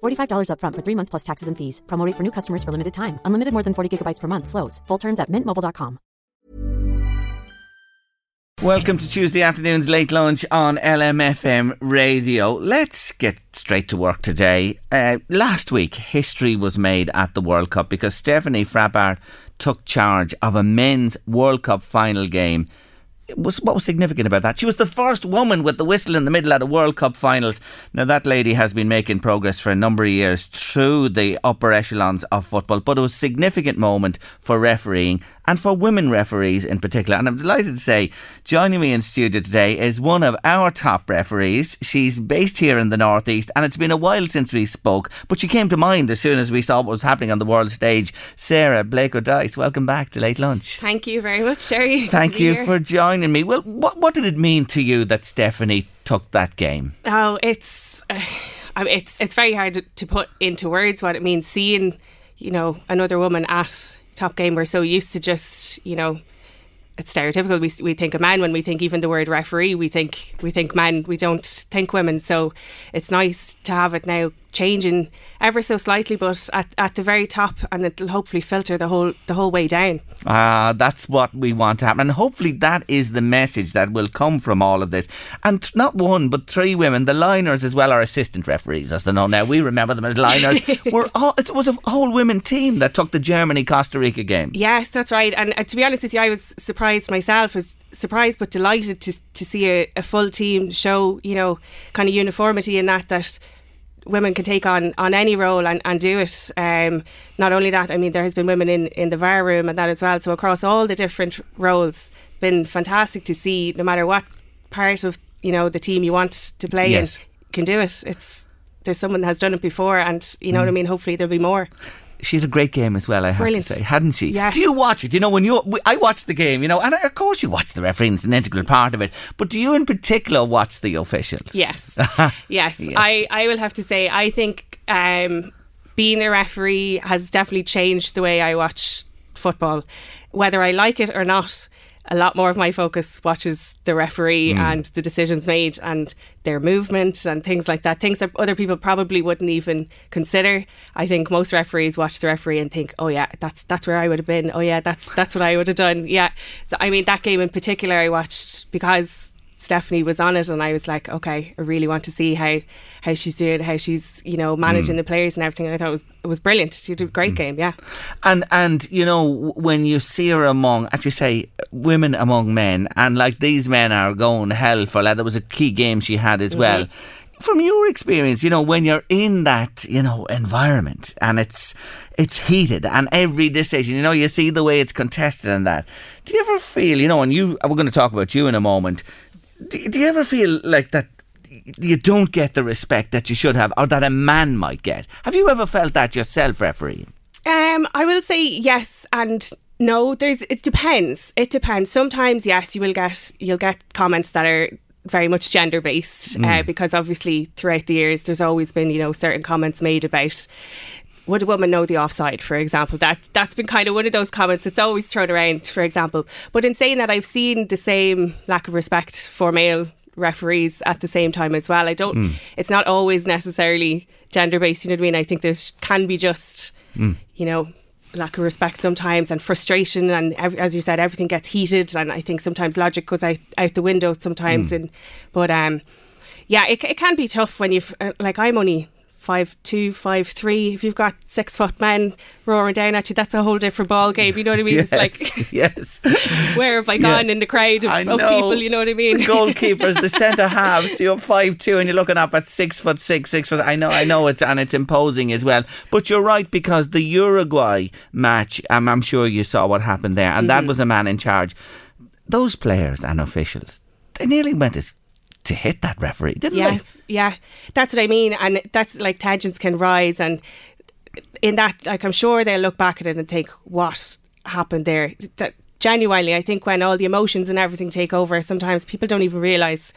$45 upfront for three months plus taxes and fees. Promo rate for new customers for limited time. Unlimited more than 40 gigabytes per month. Slows. Full terms at mintmobile.com. Welcome to Tuesday afternoon's late lunch on LMFM radio. Let's get straight to work today. Uh, last week, history was made at the World Cup because Stephanie Frappart took charge of a men's World Cup final game was what was significant about that? She was the first woman with the whistle in the middle at a World Cup finals. Now that lady has been making progress for a number of years through the upper echelons of football, but it was a significant moment for refereeing and for women referees in particular. And I'm delighted to say, joining me in studio today is one of our top referees. She's based here in the Northeast, and it's been a while since we spoke, but she came to mind as soon as we saw what was happening on the world stage. Sarah Blake O'Dice, welcome back to Late Lunch. Thank you very much, Sherry. Thank you here. for joining me. Well, what, what did it mean to you that Stephanie took that game? Oh, it's. Uh, it's it's very hard to, put into words what it means. Seeing, you know, another woman at top game, we're so used to just, you know, it's stereotypical. We, we think of men when we think even the word referee. We think we think men. We don't think women. So it's nice to have it now changing ever so slightly, but at, at the very top, and it'll hopefully filter the whole the whole way down. Ah, uh, that's what we want to happen, and hopefully that is the message that will come from all of this. And not one, but three women, the liners as well, are assistant referees, as they know now. We remember them as liners. We're all, it was a whole women team that took the Germany Costa Rica game. Yes, that's right. And uh, to be honest with you, I was surprised myself. Was surprised but delighted to to see a, a full team show, you know, kind of uniformity in that that women can take on on any role and, and do it. Um, not only that, I mean, there has been women in, in the VAR room and that as well. So across all the different roles, been fantastic to see. No matter what part of you know the team you want to play yes. in, can do it. It's there's someone that has done it before, and you know mm. what I mm. mean. Hopefully, there'll be more she had a great game as well. I have Brilliant. to say, hadn't she? Yes. Do you watch it? You know, when you I watch the game, you know, and of course you watch the refereeing; it's an integral part of it. But do you, in particular, watch the officials? Yes, yes. yes. I I will have to say, I think um, being a referee has definitely changed the way I watch football, whether I like it or not a lot more of my focus watches the referee mm. and the decisions made and their movement and things like that. Things that other people probably wouldn't even consider. I think most referees watch the referee and think, "Oh yeah, that's that's where I would have been. Oh yeah, that's that's what I would have done." Yeah. So I mean, that game in particular, I watched because Stephanie was on it, and I was like, okay, I really want to see how how she's doing, how she's you know managing mm. the players and everything. I thought it was it was brilliant. She did a great mm. game, yeah. And and you know when you see her among, as you say, women among men, and like these men are going hell for leather. There was a key game she had as mm-hmm. well from your experience, you know, when you're in that, you know, environment and it's it's heated and every decision, you know, you see the way it's contested and that. Do you ever feel, you know, and you we're going to talk about you in a moment, do, do you ever feel like that you don't get the respect that you should have or that a man might get? Have you ever felt that yourself, referee? Um, I will say yes and no. There's it depends. It depends. Sometimes yes, you will get you'll get comments that are very much gender based uh, mm. uh, because obviously throughout the years there's always been you know certain comments made about would a woman know the offside, for example? That that's been kind of one of those comments that's always thrown around, for example. But in saying that, I've seen the same lack of respect for male referees at the same time as well. I don't. Mm. It's not always necessarily gender based. You know what I mean? I think there can be just, mm. you know, lack of respect sometimes and frustration and as you said everything gets heated and I think sometimes logic goes out, out the window sometimes mm. and but um yeah it, it can be tough when you've uh, like I'm only five two, five three. If you've got six foot men roaring down at you, that's a whole different ball game. You know what I mean? yes, It's like yes. where have I gone in the crowd of, of people? You know what I mean? The goalkeepers, the centre halves. You're five two, and you're looking up at six foot six, six foot. I know, I know it's and it's imposing as well. But you're right because the Uruguay match, um, I'm sure you saw what happened there, and Mm-hmm. that was a man in charge. Those players and officials, they nearly went as to hit that referee, didn't Yes, yeah, that's what I mean, and that's like tensions can rise, and in that, like I'm sure they'll look back at it and think, what happened there? That genuinely, I think when all the emotions and everything take over, sometimes people don't even realise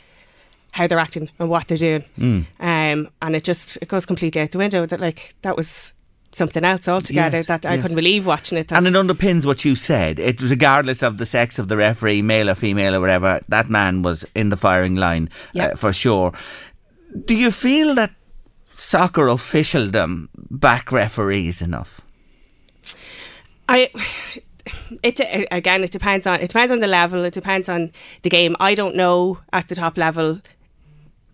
how they're acting and what they're doing, Mm. um, and it just it goes completely out the window. That like that was something else altogether Yes, that I yes. couldn't believe watching it. And it underpins what you said. It regardless of the sex of the referee, male or female or whatever, that man was in the firing line Yeah. uh, for sure. Do you feel that soccer officialdom back referees enough? I it again it depends on it depends on the level it depends on the game I don't know at the top level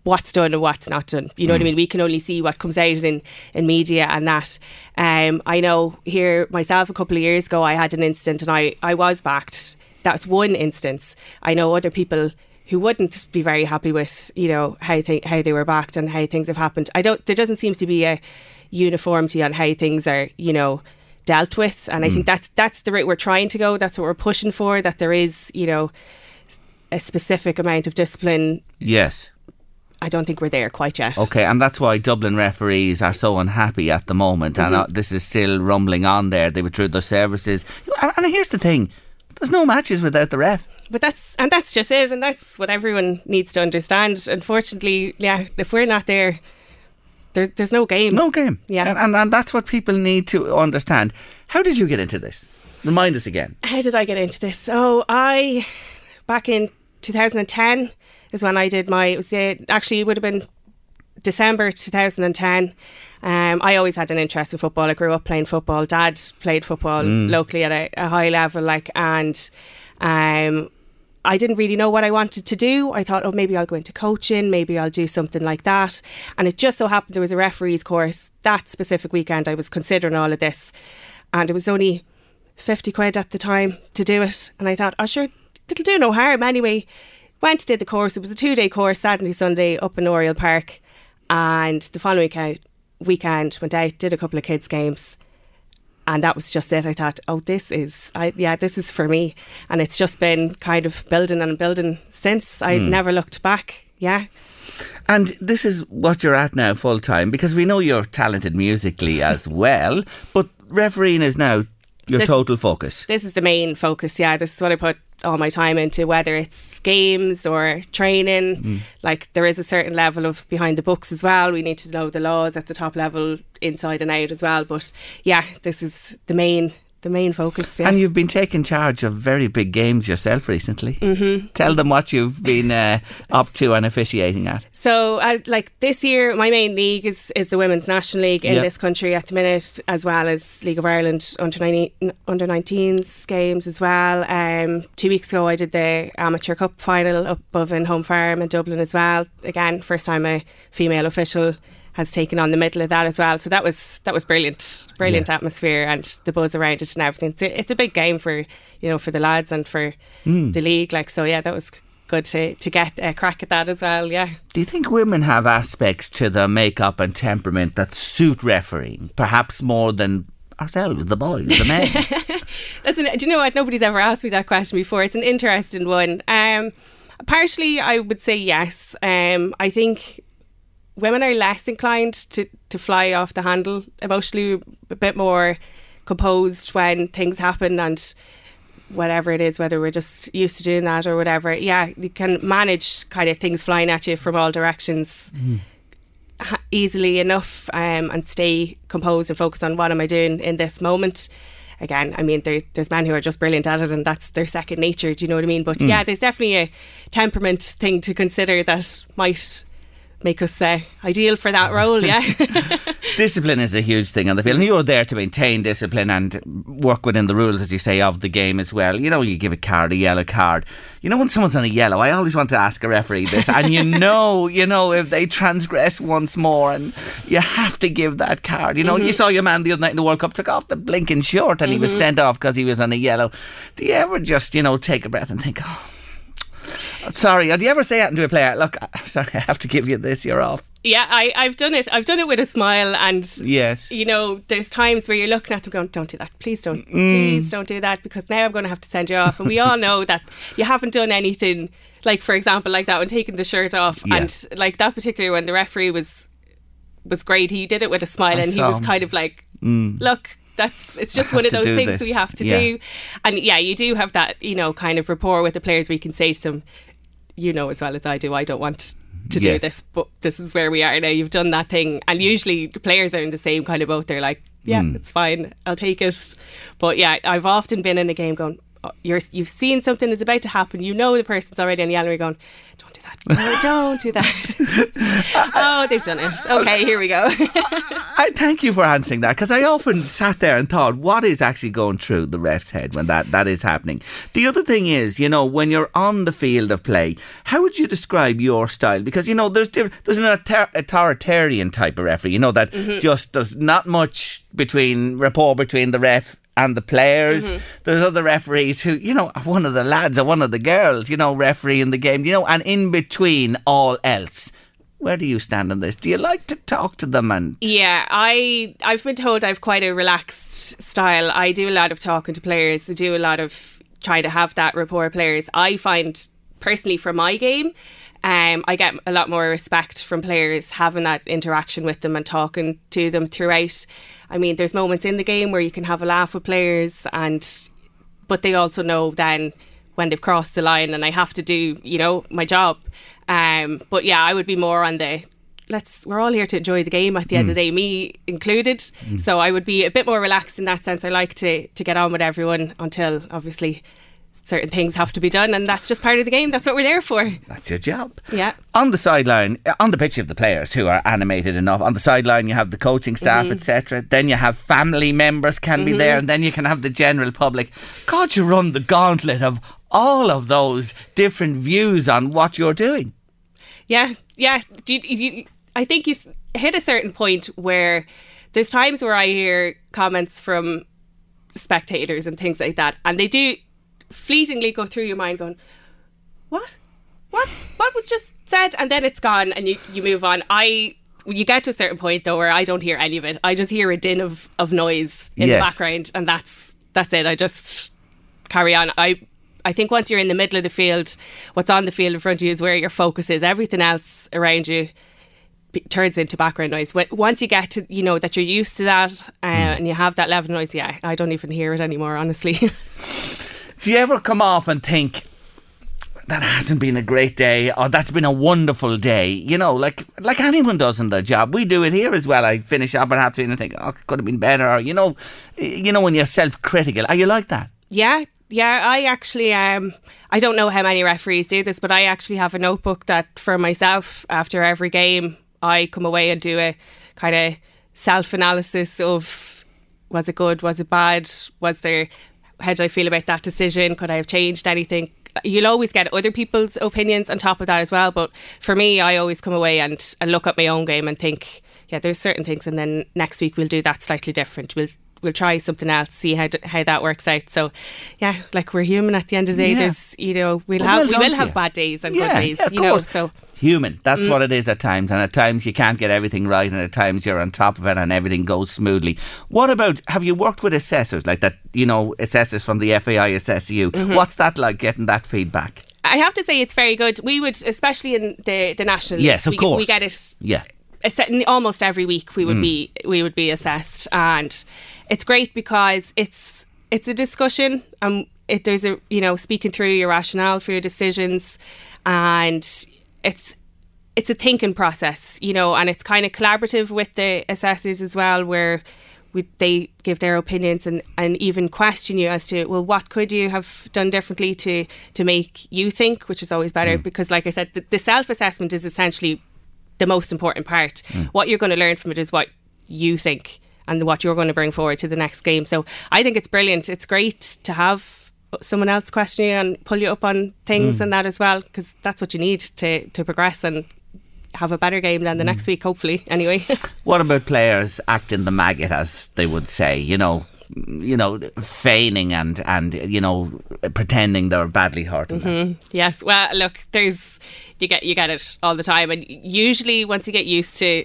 what's done and what's not done. You know what I mean? We can only see what comes out in in media and that. Um I know here myself a couple of years ago I had an incident and I I was backed. That's one instance. I know other people who wouldn't be very happy with you know how th- how they were backed and how things have happened. I don't there doesn't seem to be a uniformity on how things are you know dealt with. And I think that's that's the route we're trying to go. That's what we're pushing for that there is you know a specific amount of discipline Yes. I don't think we're there quite yet Okay, and that's why Dublin referees are so unhappy at the moment, and uh, this is still rumbling on there. They withdrew their services, and, and here's the thing: there's no matches without the ref. but that's and that's just it and that's what everyone needs to understand unfortunately yeah if we're not there there's there's no game No game. Yeah. and, and and that's what people need to understand. How did you get into this? Remind us again. how did I get into this? Oh, I back in 2010 is when I did my. It was uh, actually it would have been December 2010. Um, I always had an interest in football. I grew up playing football. Dad played football locally at a, a high level, like, and um, I didn't really know what I wanted to do. I thought, oh, maybe I'll go into coaching, maybe I'll do something like that. And it just so happened there was a referees course that specific weekend. I was considering all of this, and it was only 50 quid at the time to do it. And I thought, oh, sure, it'll do no harm anyway. Went, did the course. It was a two day course, Saturday, Sunday, up in Oriel Park. And the following weekend, weekend went out, did a couple of kids' games. And that was just it. I thought, oh, this is, I, yeah, this is for me. And it's just been kind of building and building since. I hmm. never looked back. Yeah. And this is what you're at now full time because we know you're talented musically as well, but refereeing is now your This- total focus. this is the main focus. Yeah, this is what I put all my time into, whether it's games or training. Mm. Like there is a certain level of behind the books as well. We need to know the laws at the top level, inside and out as well. But yeah, this is the main the main focus. Yeah. And you've been taking charge of very big games yourself recently. Mm-hmm. Tell them what you've been uh, up to and officiating at. So, uh, like this year, my main league is, is the Women's National League in Yeah. this country at the minute, as well as League of Ireland under 19, under 19s games as well. Um, two weeks ago, I did the Amateur Cup final up above in Home Farm in Dublin as well. Again, first time a female official has taken on the middle of that as well. So that was that was brilliant, brilliant atmosphere and the buzz around it and everything. It's a, it's a big game for you know for the lads and for the league. Like so, yeah, that was good to to get a crack at that as well. Yeah. Do you think women have aspects to the makeup and temperament that suit refereeing, perhaps more than ourselves, the boys, the men? That's an, do you know what? Nobody's ever asked me that question before. It's an interesting one. Um, partially, I would say yes. Um, I think women are less inclined to, to fly off the handle emotionally, a bit more composed when things happen and whatever it is, whether we're just used to doing that or whatever. Yeah, you can manage kind of things flying at you from all directions ha- easily enough um, and stay composed and focus on what am I doing in this moment. Again, I mean, there, there's men who are just brilliant at it, and that's their second nature. Do you know what I mean? But yeah, there's definitely a temperament thing to consider that might make us uh, ideal for that role. Yeah. discipline is a huge thing on the field, and you're there to maintain discipline and work within the rules, as you say, of the game as well. You know, you give a card, a yellow card. You know, when someone's on a yellow, I always want to ask a referee this, and you know, you know, if they transgress once more, and you have to give that card. You know, mm-hmm. you saw your man the other night in the World Cup took off the blinking shirt, and mm-hmm. he was mm-hmm. sent off because he was on a yellow. Do you ever just, you know, take a breath and think, oh? Sorry, do you ever say that to a player? Look, sorry, I have to give you this. You're off. Yeah, I, I've done it. I've done it with a smile, and yes, you know, there's times where you're looking at them going, "Don't do that, please don't, mm. please don't do that," because now I'm going to have to send you off, and we all know that you haven't done anything. Like for example, like that one taking the shirt off, yeah. and like that particular when the referee was was great. He did it with a smile, I and he was kind of like, mm. "Look, that's it's just one of those things this. we have to yeah. do. And yeah, you do have that, you know, kind of rapport with the players where you can say to them, you know as well as I do, I don't want to do this, but this is where we are now. You've done that thing, and usually the players are in the same kind of boat. They're like, "Yeah, mm. it's fine, I'll take it." But yeah, I've often been in a game going, oh, "You're you've seen something is about to happen. You know the person's already in the yellow. going, "Don't do that. No, don't do that." oh, they've done it. Okay, here we go. I thank you for answering that because I often sat there and thought, what is actually going through the ref's head when that, that is happening? The other thing is, you know, when you're on the field of play, how would you describe your style? Because, you know, there's different, there's an authoritarian type of referee, you know, that mm-hmm. just does not much between rapport between the ref and the players. Mm-hmm. There's other referees who, you know, one of the lads or one of the girls, you know, referee in the game, you know, and in between all else. Where do you stand on this? Do you like to talk to them and Yeah, I I've been told I've quite a relaxed style. I do a lot of talking to players. I do a lot of trying to have that rapport with players. I find personally for my game, um, I get a lot more respect from players having that interaction with them and talking to them throughout. I mean, there's moments in the game where you can have a laugh with players, and but they also know then when they've crossed the line, and I have to do, you know, my job. Um, but yeah, I would be more on the let's we're all here to enjoy the game at the mm. end of the day, me included. Mm. So I would be a bit more relaxed in that sense. I like to to get on with everyone until obviously certain things have to be done, and that's just part of the game. That's what we're there for. That's your job. Yeah. On the sideline, uh, on the pitch, of the players who are animated enough. On the sideline, you have the coaching staff, mm-hmm. etc. Then you have family members can mm-hmm. be there, and then you can have the general public. God, you run the gauntlet of all of those different views on what you're doing. Yeah, yeah. You, you, I think you hit a certain point where there's times where I hear comments from spectators and things like that, and they do fleetingly go through your mind going, what? What? What was just said? And then it's gone and you, you move on. I you get to a certain point though where I don't hear any of it. I just hear a din of, of noise in yes. the background and that's that's it. I just carry on. I I think once you're in the middle of the field, what's on the field in front of you is where your focus is. Everything else around you turns into background noise. Once you get to, you know, that you're used to that uh, mm. and you have that level of noise, yeah, I don't even hear it anymore, honestly. Do you ever come off and think, that hasn't been a great day or that's been a wonderful day you know like like anyone does in their job. We do it here as well. I finish up at half three and I think oh could have been better or you know you know when you're self-critical. Are you like that? Yeah yeah. I actually um I don't know how many referees do this but I actually have a notebook that for myself after every game I come away and do a kind of self-analysis of was it good was it bad was there how did I feel about that decision? Could I have changed anything? You'll always get other people's opinions on top of that as well. But for me, I always come away and, and look at my own game and think, yeah, there's certain things, and then next week we'll do that slightly different. We'll we'll try something else, see how how that works out. So, yeah, like we're human at the end of the day. Yeah. There's you know we'll well, have we will have bad days and yeah, good days. Yeah, you know, so human. That's mm. what it is at times. And at times you can't get everything right, and at times you're on top of it and everything goes smoothly. What about have you worked with assessors like that? You know, assessors from the FAI assess you. Mm-hmm. What's that like getting that feedback? I have to say it's very good. We would, especially in the the national. Yes, of we, course. We get it. Yeah. Almost every week we would mm. be we would be assessed, and it's great because it's it's a discussion and it, there's a you know speaking through your rationale for your decisions and it's it's a thinking process, you know, and it's kind of collaborative with the assessors as well, where we, they give their opinions and, and even question you as to well what could you have done differently to to make you think which is always better mm. because like I said the, the self assessment is essentially the most important part. What you're going to learn from it is what you think and what you're going to bring forward to the next game. So I think it's brilliant. It's great to have someone else question you and pull you up on things mm. and that as well because that's what you need to to progress and have a better game than the mm. next week hopefully anyway What about players acting the maggot, as they would say? You know, you know, feigning and and you know, pretending they're badly hurt. that. Mm-hmm. Yes. Well, look, there's you get you get it all the time, and usually once you get used to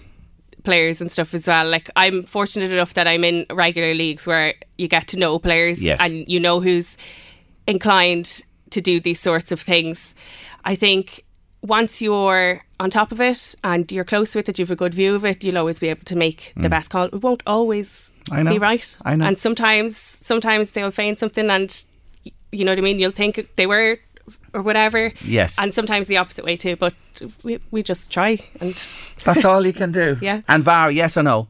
players and stuff as well. Like I'm fortunate enough that I'm in regular leagues where you get to know players Yes. and you know who's inclined to do these sorts of things. I think once you're on top of it and you're close with it, you have a good view of it, you'll always be able to make the best call. It won't always Mm. I know. be right. I know. And sometimes sometimes they'll feign something and you know what I mean, you'll think they were or whatever. Yes. And sometimes the opposite way too. But we we just try and That's all you can do. Yeah. And VAR, yes or no?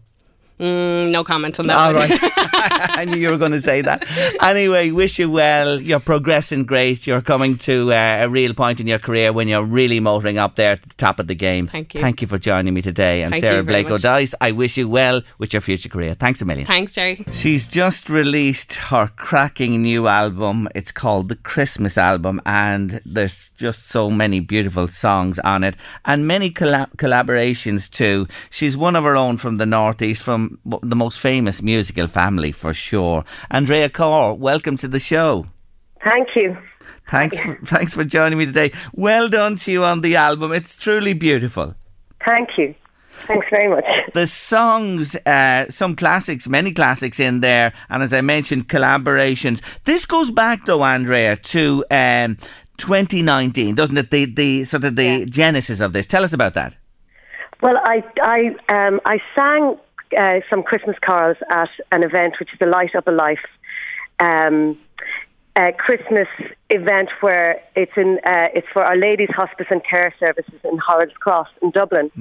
Mm, no comment on that. All right. I knew you were going to say that. Anyway, wish you well. You're progressing great. You're coming to uh, a real point in your career when you're really motoring up there at the top of the game. Thank you. Thank you for joining me today. And Thank Sarah Blake. O'Dice, I wish you well with your future career. Thanks a million. Thanks, Jerry. She's just released her cracking new album. It's called the Christmas album, and there's just so many beautiful songs on it, and many colla- collaborations too. She's one of her own from the northeast, from the most famous musical family for sure. Andrea Corr, welcome to the show. Thank you. Thanks, for, thanks for joining me today. Well done to you on the album. It's truly beautiful. Thank you. Thanks very much. the songs, uh, some classics, many classics in there, and as I mentioned, collaborations. This goes back though, Andrea, to um, 2019, doesn't it? The the sort of the genesis of this. Tell us about that. Well, I I um, I sang uh, some Christmas carols at an event which is the Light Up a Life um, uh, Christmas event where it's in uh, it's for Our Lady's Hospice and Care Services in Harold's Cross in Dublin,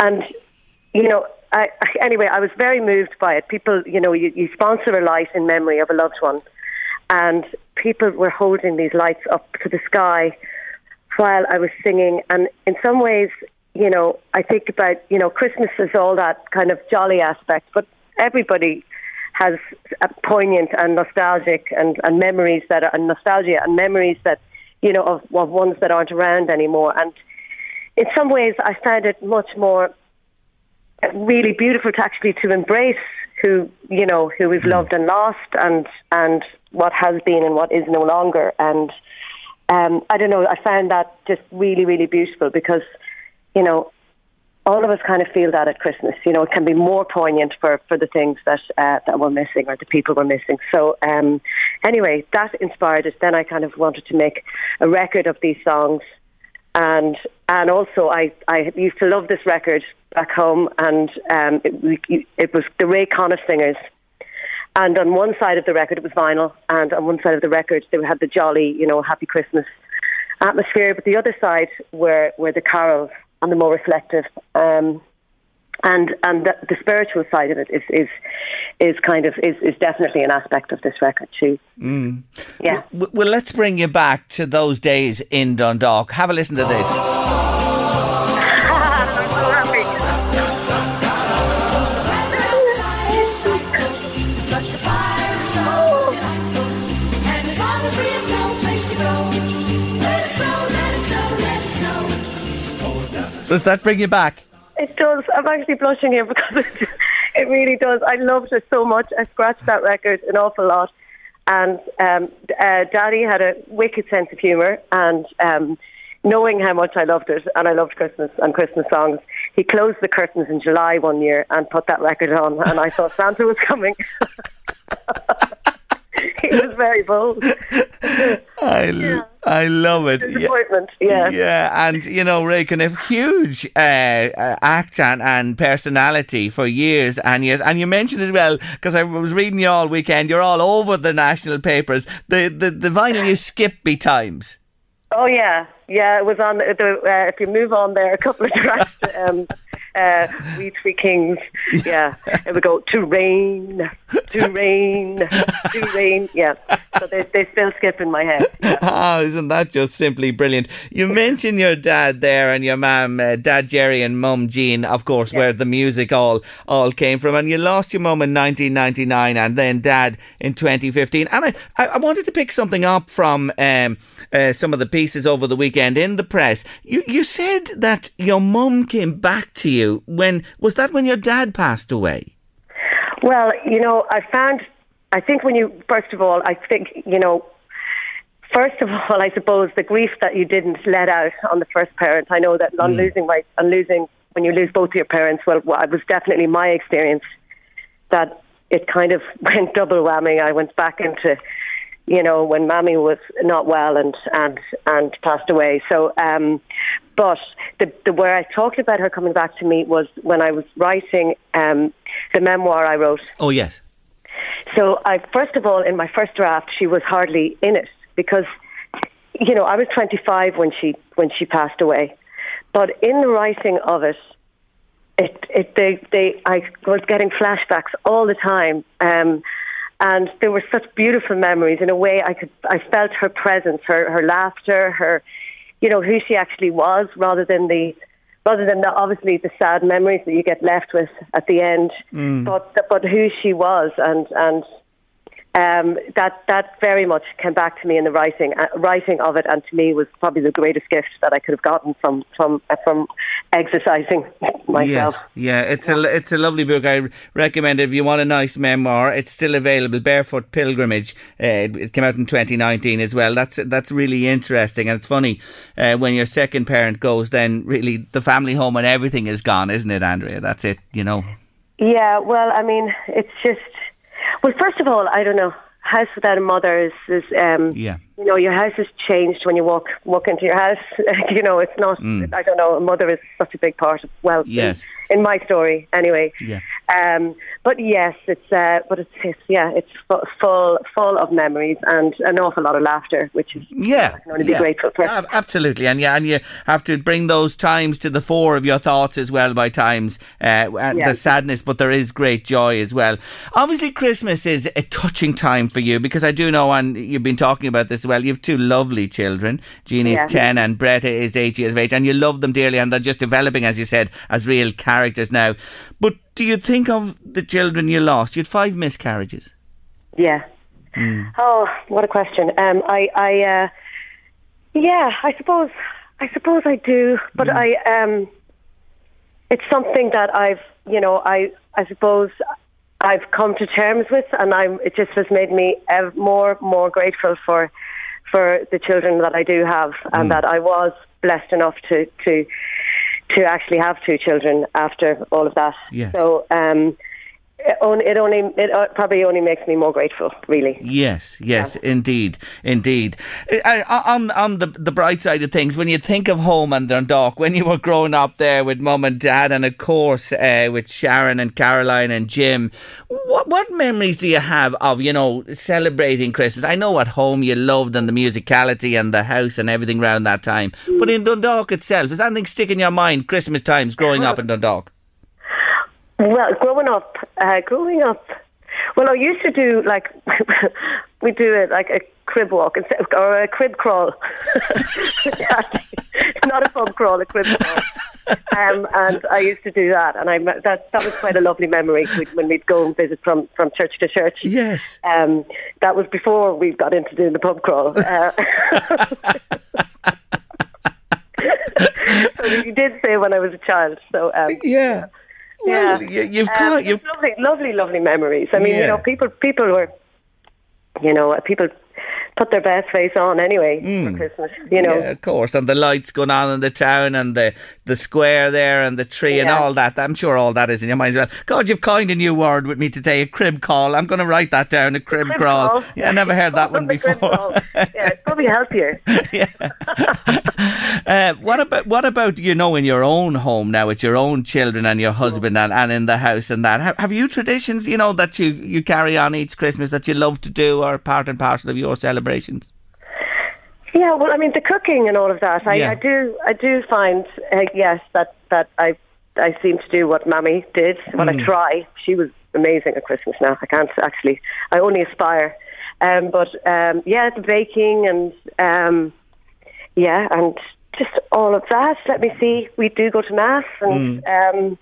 and you know. I, I- anyway, I was very moved by it. People, you know, you, you sponsor a light in memory of a loved one, and people were holding these lights up to the sky while I was singing. And in some ways, you know, I think about, you know, Christmas is all that kind of jolly aspect, but everybody has a poignant and nostalgic and, and memories that are and nostalgia and memories that, you know, of, of ones that aren't around anymore. And in some ways, I found it much more really beautiful to actually to embrace who you know who we've loved and lost and and what has been and what is no longer and um I don't know I found that just really really beautiful because you know all of us kind of feel that at Christmas. You know it can be more poignant for for the things that uh, that we're missing or the people we're missing. So um anyway that inspired us. Then I kind of wanted to make a record of these songs. And and also I, I used to love this record back home, and um, it, it was the Ray Conniff Singers. And on one side of the record, it was vinyl, and on one side of the record, they had the jolly, you know, Happy Christmas atmosphere. But the other side were were the carols and the more reflective. Um, and and the, the spiritual side of it is is is kind of is, is definitely an aspect of this record too. Yeah. W- Well, let's bring you back to those days in Dundalk. Have a listen to this. Does that bring you back? It does. I'm actually blushing here because it, really does. I loved it so much. I scratched that record an awful lot. And um, uh, Daddy had a wicked sense of humour. And um, knowing how much I loved it, and I loved Christmas and Christmas songs, he closed the curtains in July one year and put that record on. And I thought Santa was coming. he was very bold. I love it. Yeah. Disappointment. Yeah. Yeah, and you know, Ray can have huge uh, uh, act and, and personality for years and years. And you mentioned as well because I was reading you all weekend. You're all over the national papers. The the, the vinyl you skip be times. Oh yeah, yeah. It was on the. the uh, if you move on there, a couple of tracks. Um, uh, we three kings. Yeah, and we go to rain, to rain, to rain. Yeah, so they they still skip in my head. Yeah. Ah, isn't that just simply brilliant? You mentioned your dad there and your mum, uh, Dad Jerry and Mum Jean, of course, where the music all all came from. And you lost your mum in 1999 and then Dad in 2015. And I, I, I wanted to pick something up from um, uh, some of the pieces over the weekend in the press. You you said that your mum came back to you when was that when your dad passed away? Well, you know, I found. I think when you first of all, I think you know. First of all, I suppose the grief that you didn't let out on the first parent. I know that on losing my, on losing when you lose both your parents. Well, well, it was definitely my experience that it kind of went double whammy. I went back into, you know, when Mammy was not well and and and passed away. So, um, but the the where I talked about her coming back to me was when I was writing um, the memoir I wrote. Oh yes. So I first of all in my first draft she was hardly in it because you know I was 25 when she when she passed away, but in the writing of it, it it they they I was getting flashbacks all the time. Um, and there were such beautiful memories in a way I could I felt her presence, her her laughter, her you know who she actually was rather than the rather than the obviously the sad memories that you get left with at the end, mm. but but who she was and and um, that that very much came back to me in the writing uh, writing of it, and to me was probably the greatest gift that I could have gotten from from uh, from exercising myself. Yes, yeah, it's a it's a lovely book. I recommend it if you want a nice memoir. It's still available. Barefoot Pilgrimage. Uh, it, it came out in 2019 as well. That's that's really interesting, and it's funny uh, when your second parent goes, then really the family home and everything is gone, isn't it, Andrea? That's it. You know. Yeah, well, I mean, it's just well. First of all, I don't know. House without a mother is, is um, Yeah. you know, your house has changed when you walk walk into your house. you know, it's not. I don't know. A mother is such a big part of well, in- Yes. in, my story anyway. Yeah. Um, but yes, it's uh, but it's, it's yeah, it's full full of memories and an awful lot of laughter, which is Yeah, I can only be grateful for. Ab- Absolutely, and yeah, and you have to bring those times to the fore of your thoughts as well. By times, uh, and Yeah. the sadness, but there is great joy as well. Obviously, Christmas is a touching time for you because I do know, and you've been talking about this as well. You have two lovely children. Jeannie's Yeah. ten, and Bretta is eight years of age, and you love them dearly, and they're just developing, as you said, as real characters now. But do you think of the children you lost? You had five miscarriages. Yeah. Oh, what a question. Um, I, I, uh, yeah, I suppose, I suppose I do, but I, um, it's something that I've, you know, I, I suppose I've come to terms with, and I'm. It just has made me ev- more, more grateful for, for the children that I do have, and that I was blessed enough to, to, to actually have two children after all of that. Yes. So, um, it only, it only, it uh, probably only makes me more grateful, really. Yes, yes, indeed, indeed. Uh, on on the the bright side of things, when you think of home and Dundalk, when you were growing up there with mum and dad, and of course uh, with Sharon and Caroline and Jim, what what memories do you have of you know celebrating Christmas? I know at home you loved and the musicality and the house and everything around that time, but in Dundalk itself, does anything stick in your mind? Christmas times growing up in Dundalk. Well, growing up, uh, growing up, well, I used to do like we do it like a crib walk instead of- or a crib crawl. Not a pub crawl, a crib crawl. Um, and I used to do that, and I that that was quite a lovely memory when we'd go and visit from from church to church. Yes. Um, that was before we got into doing the pub crawl. Uh, so you did say when I was a child. So um, Yeah. yeah, You, you've um, got you've lovely, lovely, lovely memories. I mean, Yeah. you know, people, people were, you know, people put their best face on anyway for Christmas. You know, Mm. Yeah, of course, and the lights going on in the town, and the the square there, and the tree, and all that. I'm sure all that is in your mind as well. God, you've coined a new word with me today, a crib call. I'm going to write that down, a crib, Crib crawl. crawl. Yeah, I never heard that one before. crawl. yeah, it's probably healthier. uh, what about what about you know in your own home now with your own children and your husband and, and in the house and that? Have, have you traditions you know that you you carry on each Christmas that you love to do or part and parcel of your celebrations? Yeah, well, I mean, the cooking and all of that. I, Yeah. I do, I do find, uh, yes, that that I I seem to do what Mammy did. What Hmm. I try. She was amazing at Christmas. Now I can't actually. I only aspire. Um, but um, yeah, the baking and um, yeah, and just all of that. Let me see. We do go to mass and Hmm. um,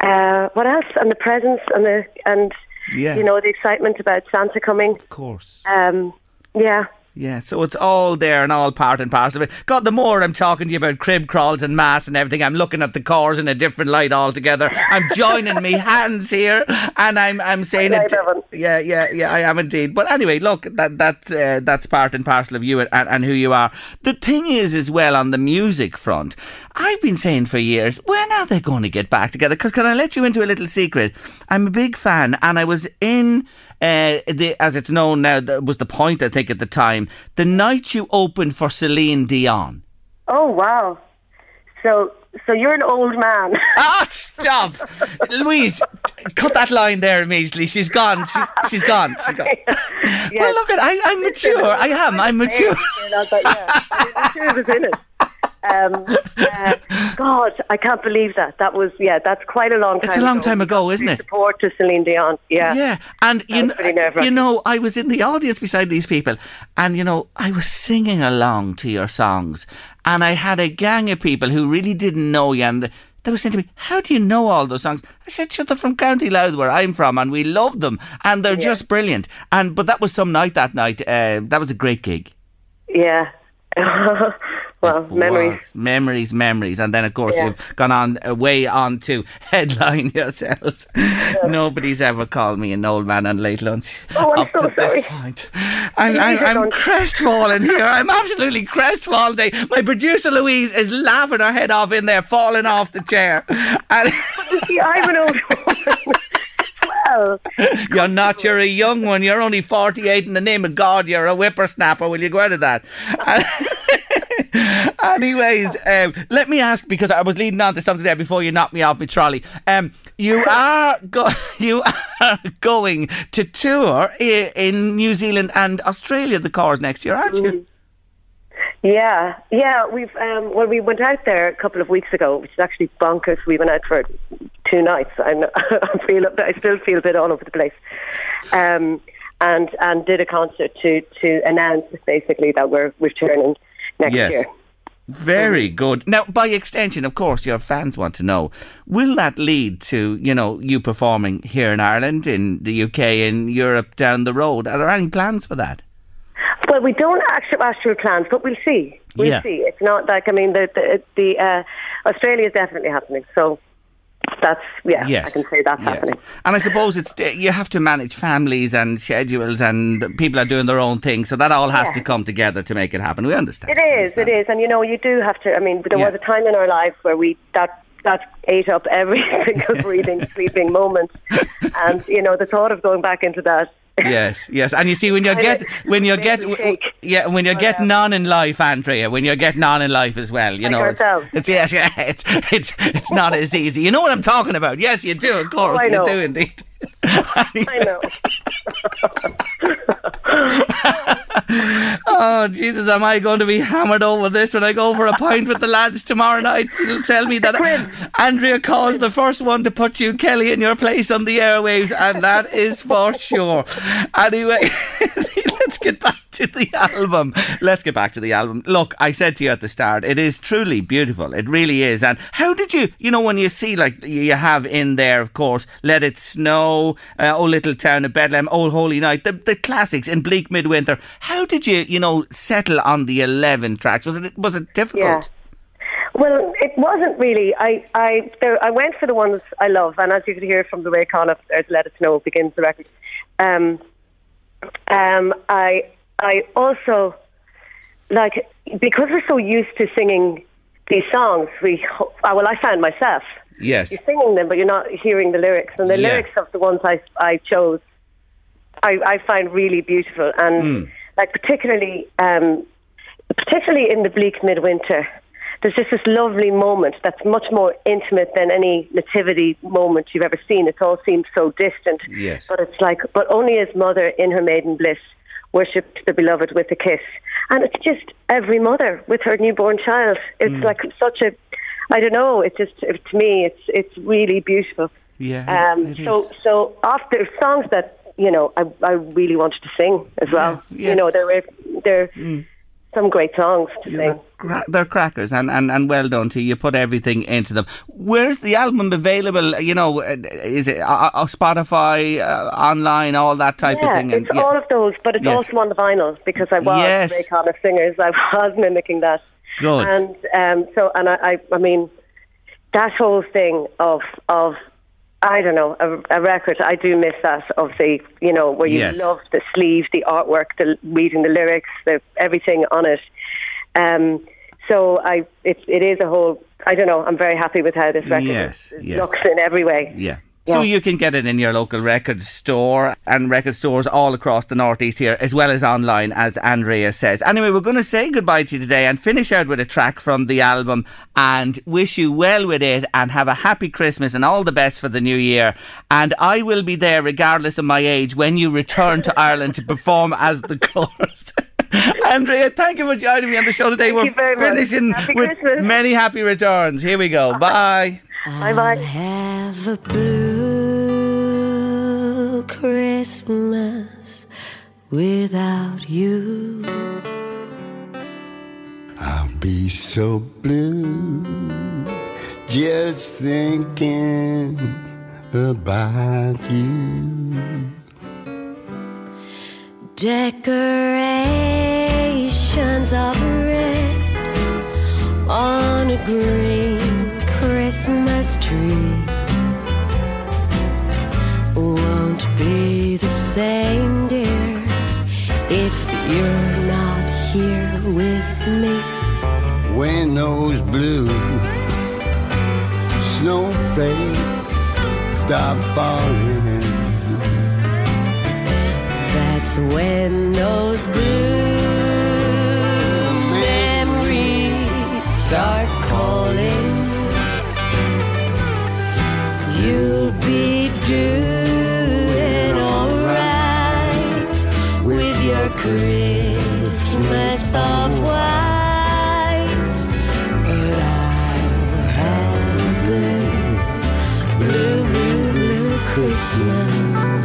uh, what else? And the presents and the and Yeah. you know the excitement about Santa coming. Of course. Um, yeah. Yeah, so it's all there and all part and parcel of it. God, the more I'm talking to you about crib crawls and mass and everything, I'm looking at the Corrs in a different light altogether. I'm joining me hands here, and I'm I'm saying it. Yeah, yeah, yeah, I am indeed. But anyway, look, that that uh, that's part and parcel of you and, and who you are. The thing is, as well, on the music front, I've been saying for years, when are they going to get back together? Because can I let you into a little secret? I'm a big fan, and I was in. Uh, the, as it's known now, that was the point I think at the time. The night you opened for Celine Dion. Oh wow. So so you're an old man. Ah, stop, Louise! Cut that line there immediately. She's gone. She's, she's gone. She's gone. Well, look at I, I'm mature. I am. I'm mature. yeah, I'm sure it was in it. Um, uh, God, I can't believe that. That was yeah. That's quite a long time. It's a long time ago, isn't it? Support to Celine Dion. Yeah. Yeah, and you know, you know, I was in the audience beside these people, and you know, I was singing along to your songs, and I had a gang of people who really didn't know you, and they were saying to me, "How do you know all those songs?" I said, "Shut they're from County Louth, where I'm from, and we love them, and they're just brilliant." And but that was some night that night. Uh, that was a great gig. Yeah. well, memories. Memories, memories, and then of course Yeah. you've gone on uh, way on to headline yourselves. Nobody's ever called me an old man on late lunch Oh, I'm up so to this sorry. point. I'm, I'm, I'm crestfallen here. I'm absolutely crestfallen. Day. My producer Louise is laughing her head off in there, falling off the chair. And See, I'm an old woman. well, you're not. You're a young one. You're only 48. In the name of God, you're a whippersnapper. Will you go out of that? Anyways, um, let me ask because I was leading on to something there before you knocked me off my trolley. Um, you are go- you are going to tour i- in New Zealand and Australia the Corrs next year, aren't you? yeah, yeah. We've um, well, we went out there a couple of weeks ago, which is actually bonkers. We went out for two nights. I'm, I feel I still feel a bit all over the place. Um, and and did a concert to to announce basically that we're returning next Yes. year. Very good. Now, by extension, of course, your fans want to know: Will that lead to you know you performing here in Ireland, in the UK, in Europe down the road? Are there any plans for that? Well, we don't actual actual plans, but we'll see. We'll Yeah. see. It's not like I mean the the, the uh, Australia is definitely happening. So that's yeah, Yes, I can say that's yes. happening. And I suppose it's eh, you have to manage families and schedules, and people are doing their own thing, so that all has Yeah. to come together to make it happen. We understand. It is, it is, and you know you do have to. I mean, there Yeah. was a time in our life where we that that ate up every single breathing, sleeping moment, and you know the thought of going back into that. Yes, yes, and you see when you get when you get me w- w- shake. yeah when you're oh, getting on in life, Andrea, when you're getting on in life as well, you know, it's, it's yes, yeah, it's it's it's not as easy. You know what I'm talking about? Yes, you do, of oh, course, Oh, you do indeed. I know. Oh Jesus, am I going to be hammered over this when I go for a pint with the lads tomorrow night? It'll tell me that Andrea caused the first one to put you, Kelly, in your place on the airwaves, and that is for sure. Anyway, let's get back to the album. Let's get back to the album. Look, I said to you at the start, it is truly beautiful. It really is. And how did you, you know, when you see like you have in there, of course, Let It Snow, uh, Oh Little Town of Bethlehem, Old Holy Night, the, the classics in Bleak Midwinter. How did you, you know, settle on the eleven tracks? Was it was it difficult? Yeah. Well, it wasn't really. I I there, I went for the ones I love, and as you could hear from the way Conor there's "Let It Snow" begins the record. Um, um, I I also like because we're so used to singing these songs. We uh, well, I found myself Yes. you're singing them, but you're not hearing the lyrics, and the Yeah. lyrics of the ones I I chose, I I find really beautiful, and Hmm. like particularly um, particularly in the bleak midwinter. There's just this lovely moment that's much more intimate than any nativity moment you've ever seen. It all seems so distant. Yes. But it's like, but only his mother in her maiden bliss worshipped the beloved with a kiss. And it's just every mother with her newborn child. It's Hmm. like such a, I don't know. It's just to me, it's it's really beautiful. Yeah. Um, it is. so so after songs that you know I I really wanted to sing as well. Yeah, yeah. You know there were there some great songs to Yeah, sing. they're, they're crackers and, and, and well done to you. You put everything into them. Where's the album available? You know, uh, is it uh, uh, Spotify, uh, online, all that type yeah, of thing? it's yeah. all of those, but it's Yes. also on the vinyl because I was Yes. Ray Conniff Singers. I was mimicking that. Good. And um, so, and I, I, I mean, that whole thing of of I don't know a, a record. I do miss that of the you know where you Yes. love the sleeve, the artwork, the reading the lyrics, the everything on it. Um, so I, it, it is a whole. I don't know. I'm very happy with how this record Yes, is- yes. looks in every way. Yeah. So you can get it in your local record store and record stores all across the northeast here, as well as online, as Andrea says. Anyway, we're going to say goodbye to you today and finish out with a track from the album and wish you well with it and have a happy Christmas and all the best for the new year. And I will be there, regardless of my age, when you return to Ireland to perform as the Corrs. Andrea, thank you for joining me on the show today. Thank we're you very much. finishing with Christmas. many happy returns. Here we go. Bye. Bye bye. Have a blue Christmas without you. I'll be so blue just thinking about you. Decorations of red on a green Christmas tree won't be the same, dear, if you're not here with me. When those blue snowflakes stop falling, That's when those blue memories start doing alright with your Christmas of white. But I'll have a blue, blue, blue, blue Christmas.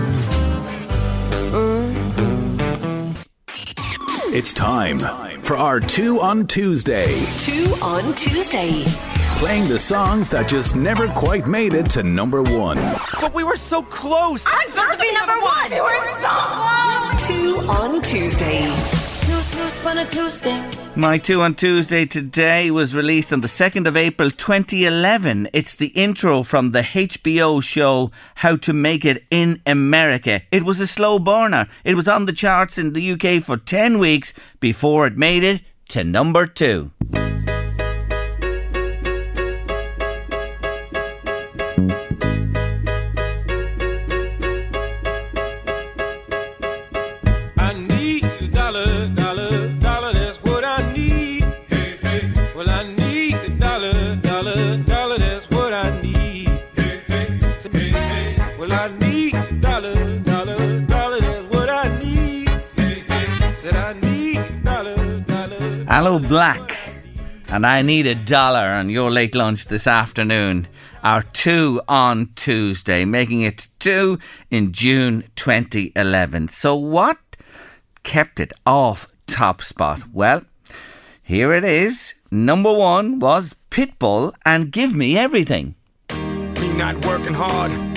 It's time for our Two on Tuesday, Two on Tuesday. Playing the songs that just never quite made it to number one. But we were so close. I'm supposed to be number one. We were so close. Two on Tuesday. My two on Tuesday today was released on the 2nd of April 2011. It's the intro from the HBO show How to Make It in America. It was a slow burner. It was on the charts in the UK for 10 weeks before it made it to number two. Aloe Blacc. And I need a dollar on your late lunch this afternoon. Our two on Tuesday, making it two in June 2011. So, what kept it off top spot? Well, here it is. Number one was Pitbull and Give Me Everything. Me not working hard.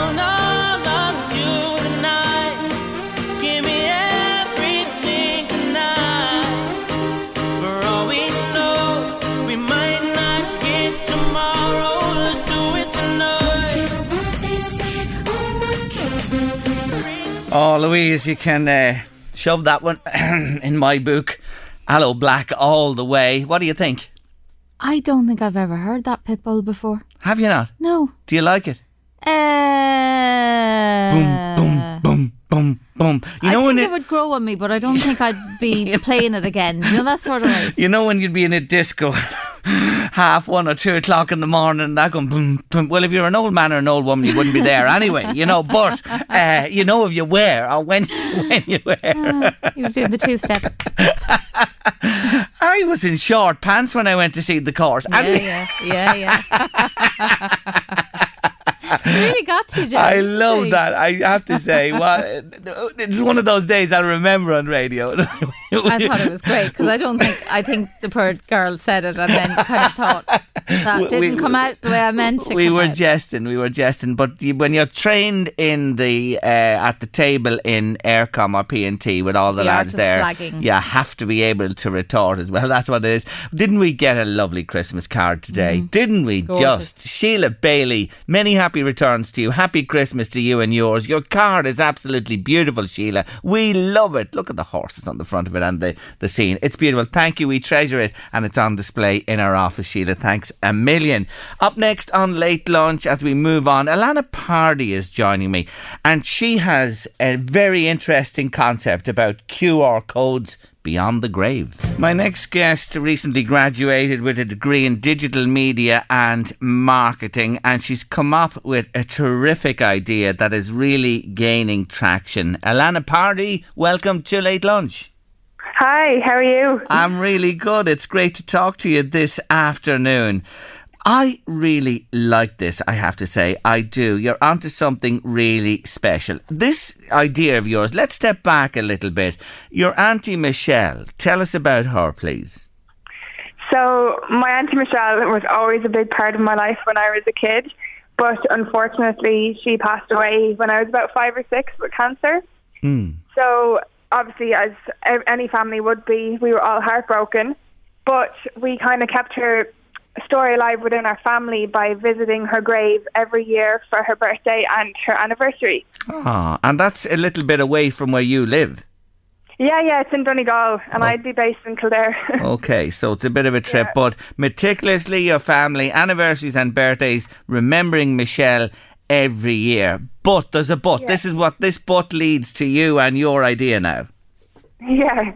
Oh, Louise, you can uh, shove that one in my book. Aloe Blacc all the way. What do you think? I don't think I've ever heard that Pitbull before. Have you not? No. Do you like it? Uh, boom, boom, boom, boom, boom. You I know think when it, it, would grow on me, but I don't think I'd be playing it again. You know that sort of way. you know when you'd be in a disco half one or two o'clock in the morning and that going boom, boom. Well, if you're an old man or an old woman, you wouldn't be there anyway, you know. But uh, you know if you were or when when you were. You were doing the two step. I was in short pants when I went to see the Corrs. Yeah, yeah, yeah, yeah. Really got to, Jay. I love that. I have to say, well, it's one of those days I'll remember on radio. I thought it was great because I don't think I think the poor girl said it and then kind of thought that We- didn't we- come out the way I meant to. we were out. jesting, we were jesting. But when you're trained in the uh, at the table in Eircom or PNT with all the, The lads there, slagging. you have to be able to retort as well. That's what it is. Didn't we get a lovely Christmas card today? Didn't we? Mm. Gorgeous. Just Sheila Bailey. Many happy returns to you. Happy Christmas to you and yours. Your card is absolutely beautiful, Sheila. We love it. Look at the horses on the front of it and the the scene. It's beautiful. Thank you. We treasure it, and it's on display in our office, Sheila. Thanks a million. Up next on late lunch, as we move on, Alana Pardy is joining me, and she has a very interesting concept about QR codes beyond the grave. My next guest recently graduated with a degree in digital media and marketing, and she's come up with a terrific idea that is really gaining traction. Alana Pardy, welcome to Late Lunch. Hi, how are you? I'm really good. It's great to talk to you this afternoon. I really like this, I have to say. I do. You're onto something really special. This idea of yours, let's step back a little bit. Your Auntie Michelle, tell us about her, please. So, my Auntie Michelle was always a big part of my life when I was a kid, but unfortunately, she passed away when I was about five or six with cancer. Hmm. So, obviously, as any family would be, we were all heartbroken, but we kind of kept her story alive within our family by visiting her grave every year for her birthday and her anniversary. Ah, and that's a little bit away from where you live. Yeah, yeah, it's in Donegal, and Oh. I'd be based in Kildare. Okay, so it's a bit of a trip, but meticulously your family, anniversaries and birthdays, remembering Michelle every year. But there's a but. This is what this but leads to you and your idea now. Yeah.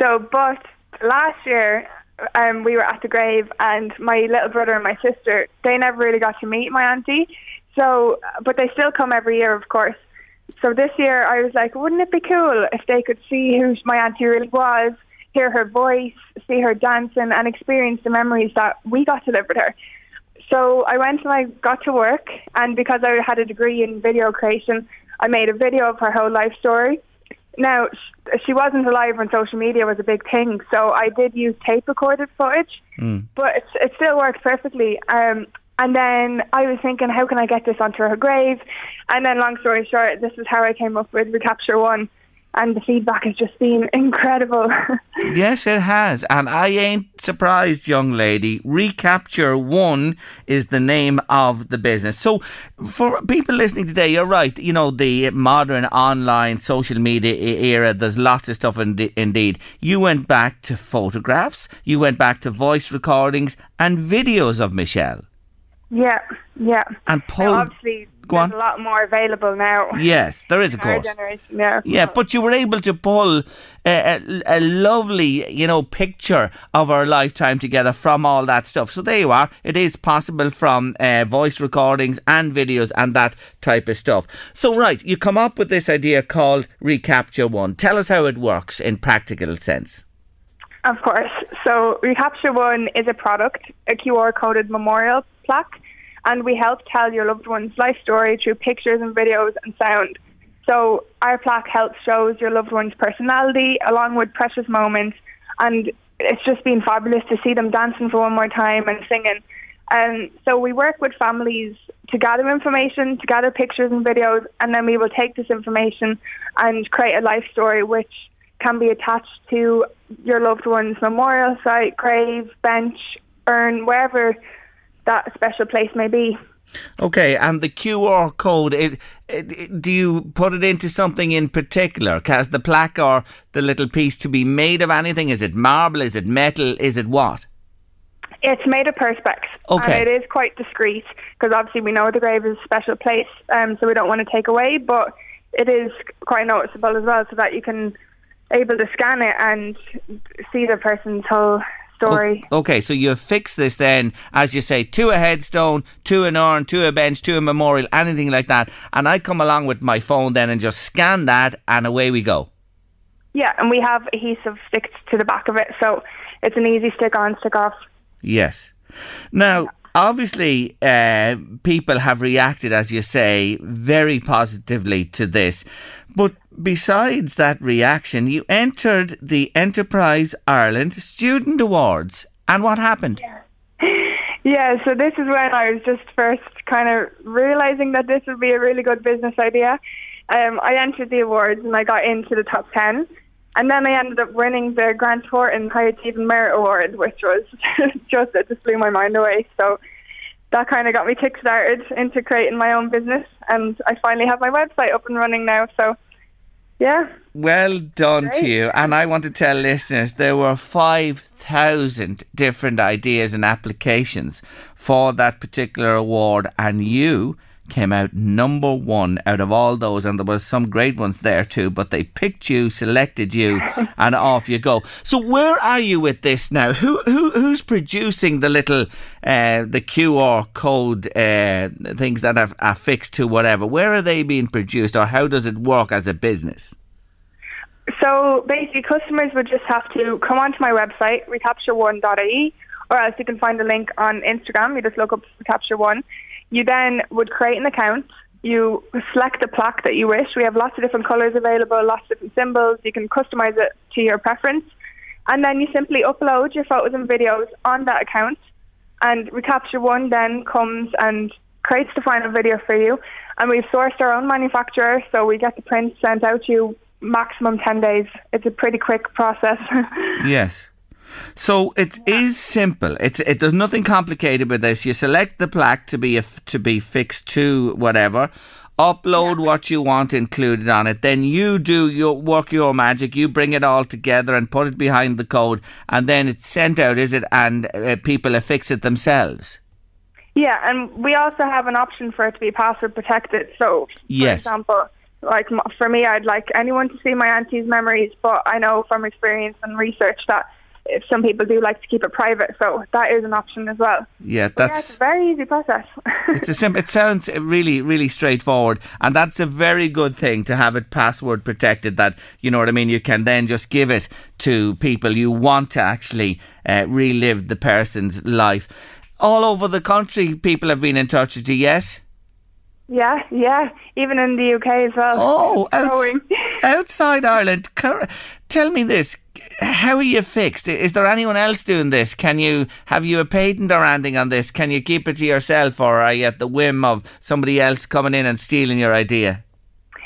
So, but last year, um, we were at the grave, and my little brother and my sister, they never really got to meet my auntie. So, but they still come every year, of course. So this year, I was like, wouldn't it be cool if they could see who my auntie really was, hear her voice, see her dancing, and experience the memories that we got to live with her. So I went and I got to work, and because I had a degree in video creation, I made a video of her whole life story. Now, she wasn't alive when social media was a big thing, so I did use tape recorded footage, but it, it still worked perfectly. Um, and then I was thinking, how can I get this onto her grave? And then, long story short, this is how I came up with Recapture One, and the feedback has just been incredible. Yes, it has. And I ain't surprised, young lady. Recapture One is the name of the business. So, for people listening today, you're right. You know, the modern online social media era, there's lots of stuff in indeed. You went back to photographs, you went back to voice recordings and videos of Michelle. yeah, yeah. And Now, obviously, Go there's on. a lot more available now. Yes, there is, of course. generation, yeah. Yeah, but you were able to pull a, a, a lovely, you know, picture of our lifetime together from all that stuff. So there you are. It is possible from uh, voice recordings and videos and that type of stuff. So right, you come up with this idea called Recapture One. Tell us how it works in practical sense. Of course. So Recapture One is a product, a QR coded memorial plaque, and we help tell your loved one's life story through pictures and videos and sound. So our plaque helps shows your loved one's personality along with precious moments, and it's just been fabulous to see them dancing for one more time and singing. Um, so we work with families to gather information, to gather pictures and videos, and then we will take this information and create a life story which can be attached to your loved one's memorial site, grave, bench, urn, wherever that special place may be. Okay, and the QR code, it, it, it- do you put it into something in particular? Has the plaque or the little piece to be made of anything? Is it marble? Is it metal? Is it what? It's made of perspex, Okay. and it is quite discreet because obviously we know the grave is a special place, um, so we don't want to take away. But it is quite noticeable as well, so that you can able to scan it and see the person's whole story. Okay, so you fix this then, as you say, to a headstone, to an urn, to a bench, to a memorial, anything like that. And I come along with my phone then and just scan that, and away we go. Yeah, and we have adhesive sticks to the back of it, so it's an easy stick on, stick off. Yes. Now, obviously, uh, people have reacted, as you say, very positively to this. But besides that reaction, you entered the Enterprise Ireland Student Awards. And what happened? Yeah, so this is when I was just first kind of realizing that this would be a really good business idea. Um, I entered the awards and I got into the top 10. And then I ended up winning the Grant Thornton High Achieving Merit Award, which was just, it just blew my mind away. So that kind of got me kick-started into creating my own business. And I finally have my website up and running now. So, yeah. Well done to you. And I want to tell listeners there were 5,000 different ideas and applications for that particular award, and you came out number one out of all those. And there was some great ones there too, but they picked you, selected you, and off you go. So, where are you with this now? Who, who Who's producing the little uh, the QR code uh, things that are, are fixed to whatever? Where are they being produced, or how does it work as a business? So basically, customers would just have to come onto my website, recapture1.ie, or else you can find the link on Instagram. You just look up Recapture One. You then would create an account. You select the plaque that you wish. We have lots of different colours available, lots of different symbols. You can customize it to your preference. And then you simply upload your photos and videos on that account. And Recapture One then comes and creates the final video for you. And we've sourced our own manufacturer, so we get the print sent out to you maximum 10 days. It's a pretty quick process. Yes. So it is simple. It's it. There's nothing complicated with this. You select the plaque to be a, to be fixed to whatever. Upload what you want included on it. Then you do your work your magic. You bring it all together and put it behind the code, and then it's sent out. Is it? And uh, people affix it themselves. yeah, and we also have an option for it to be password protected. So, for Yes. example, like for me, I'd like anyone to see my auntie's memories, but I know from experience and research that if some people do like to keep it private, so that is an option as well. Yeah, But yeah, it's that's a very easy process. it's a simple. It sounds really, really straightforward, and that's a very good thing to have it password protected. That you know what I mean. You can then just give it to people you want to actually uh, relive the person's life. All over the country, people have been in touch with you. Yes. yeah, yeah, even in the UK as well. Oh, outs- outside Ireland. Tell me this: How are you fixed? Is there anyone else doing this? Can you have you a patent or anything on this? Can you keep it to yourself, or are you at the whim of somebody else coming in and stealing your idea?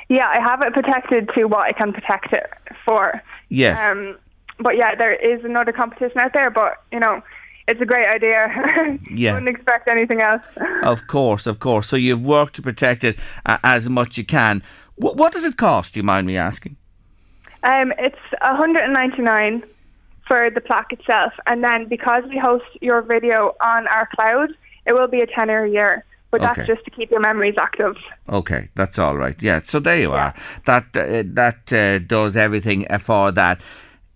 Yeah, I have it protected to what I can protect it for. Yes. Um, but yeah, there is another competition out there, but you know, it's a great idea. Yeah. Wouldn't expect anything else. Of course, of course. So you've worked to protect it uh, as much as you can. Wh- what does it cost? Do you mind me asking? Um, it's 199 for the plaque itself, and then because we host your video on our cloud, it will be a tenner a year. But Okay. that's just to keep your memories active. Okay, that's all right. Yeah, so there you are. That uh, that uh, does everything for that.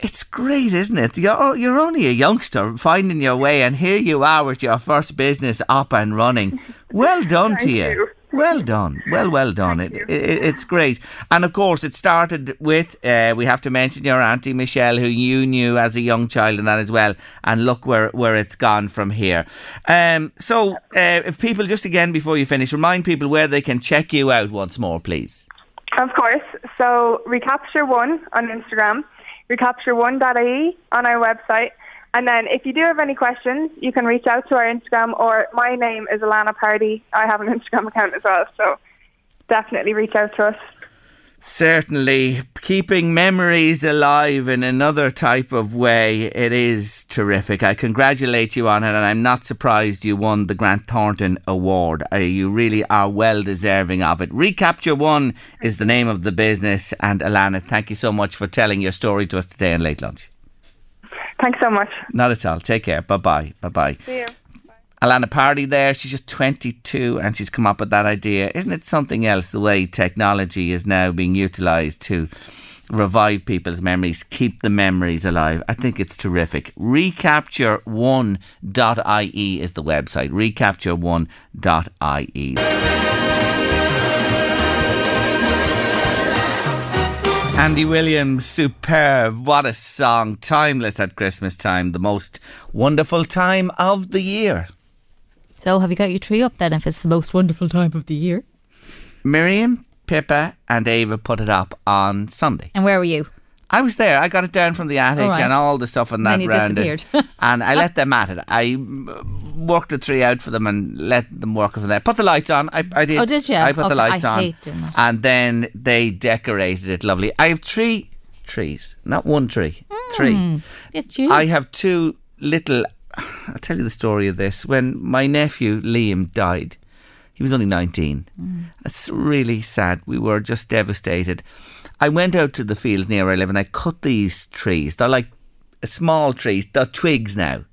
It's great, isn't it? You're you're only a youngster finding your way, and here you are with your first business up and running. Well done to you. Well done. Well, well done. It, it, it's great. And of course, it started with, uh, we have to mention your Auntie Michelle, who you knew as a young child and that as well. And look where, where it's gone from here. Um, so, uh, if people, just again before you finish, remind people where they can check you out once more, please. Of course. So recapture one on Instagram, recapture1.ie on our website. And then if you do have any questions, you can reach out to our Instagram or my name is Alana Pardy. I have an Instagram account as well, so definitely reach out to us. Certainly, keeping memories alive in another type of way, it is terrific. I congratulate you on it, and I'm not surprised you won the Grant Thornton Award. Uh, you really are well deserving of it. Recapture One is the name of the business, and Alana, thank you so much for telling your story to us today on Late Lunch. Thanks so much. Not at all. Take care. Bye bye. Bye bye. See you. Alana Pardy there. She's just 22 and she's come up with that idea. Isn't it something else the way technology is now being utilised to revive people's memories, keep the memories alive. I think it's terrific. Recapture1.ie is the website. Recapture1.ie. Andy Williams, superb. What a song. Timeless at Christmas time. The most wonderful time of the year. So, have you got your tree up then? If it's the most wonderful time of the year, Miriam, Pippa, and Ava put it up on Sunday. and where were you? I was there. I got it down from the attic All right. and all the stuff and that round it. disappeared. and I let them at it. I mm, worked the tree out for them and let them work it from there. Put the lights on. I, I did. Oh, did you? I put the Okay, lights I on. hate doing that. And then they decorated it lovely. I have three trees, not one tree. Three. Hmm. I have two little. I'll tell you the story of this. When my nephew Liam died, he was only 19. Mm. That's really sad. We were just devastated. I went out to the fields near where I live and I cut these trees. They're like uh, small trees, they're twigs now.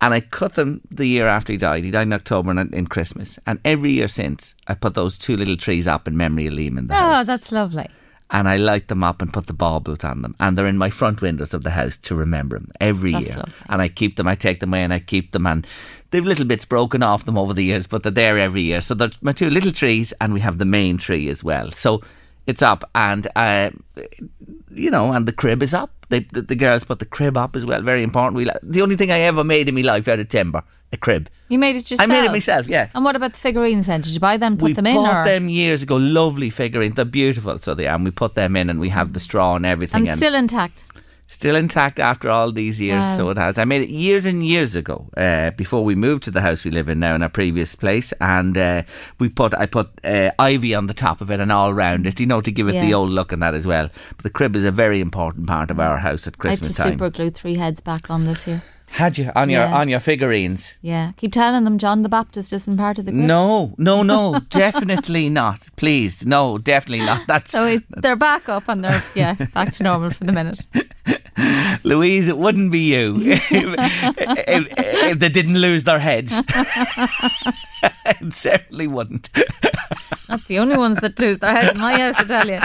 And I cut them the year after he died. He died in October and in Christmas. And every year since, I put those two little trees up in memory of Liam in the oh, house that's lovely. And I light them up and put the baubles on them, and they're in my front windows of the house to remember them every That's year. lovely. And I keep them, I take them away, and I keep them, and they've little bits broken off them over the years, but they're there every year. So they're my two little trees, and we have the main tree as well. So it's up, and uh, you know, and the crib is up. They, the, the girls put the crib up as well. Very important. We, the only thing I ever made in my life out of timber, a crib. You made it yourself. I made it myself. Yeah. And what about the figurines then? Did you buy them, put we them in, We bought or them years ago. Lovely figurines. They're beautiful, so they are. And we put them in, and we have the straw and everything. and still intact? Still intact after all these years. Wow. So it has. I made it years and years ago, uh, before we moved to the house we live in now in our previous place, and uh, we put I put uh, ivy on the top of it and all round it, you know, to give it the old look and that as well. But the crib is a very important part of our house at I had to Christmas time. super glue three heads back on this year. Had you on your Yeah. on your figurines? Yeah, keep telling them John the Baptist isn't part of the group. No, no, no, definitely not. Please, no, definitely not. That's So they're back up and they're yeah back to normal for the minute. Louise, it wouldn't be you if, if, if they didn't lose their heads. it certainly wouldn't. That's the only ones that lose their head in my house, I tell you.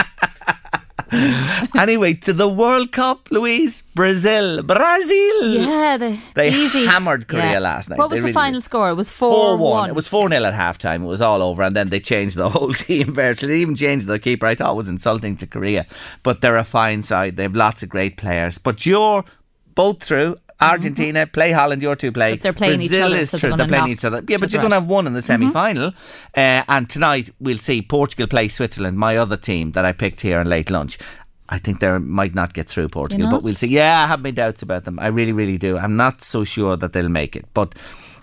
anyway, to the World Cup, Louise, Brazil, Brazil. Yeah, the They easy. hammered Korea Yeah. last night. What was They the really final did. score? It was 4 1. It was four 0 at halftime. It was all over, and then they changed the whole team virtually. They even changed the keeper. I thought it was insulting to Korea, but they're a fine side. They have lots of great players. But you're both through. Argentina play Holland. Your two play. Mm-hmm. But they're playing each Brazil other, is so they're They're playing each other. Yeah, but you're going to have one in the Mm-hmm. semi-final. Uh, and tonight we'll see Portugal play Switzerland. My other team that I picked here in late lunch. I think they might not get through Portugal, but we'll see. Yeah, I have my doubts about them. I really, really do. I'm not so sure that they'll make it, but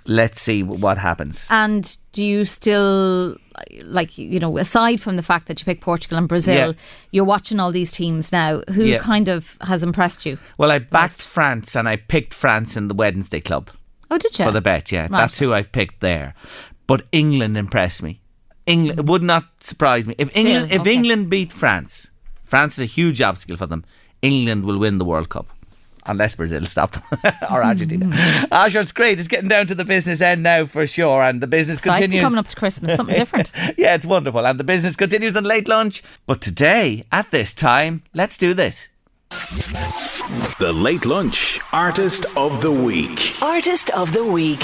let's see what happens. And do you still like you know aside from the fact that you picked Portugal and Brazil, Yeah. you're watching all these teams now. Who Yeah. kind of has impressed you? Well, I backed France and I picked France in the Wednesday club Oh, did you? for the bet. Yeah, Right. that's who I've picked there. But England impressed me. England would not surprise me if Still, England if okay. England beat France. France is a huge obstacle for them. England will win the World Cup. Unless Brazil stop them or Argentina. Ah, sure, it's great. It's getting down to the business end now for sure, and the business Exciting continues. coming up to Christmas, something different. yeah, it's wonderful. And the business continues on late lunch. But today, at this time, let's do this. The Late Lunch Artist of the Week. Artist of the Week.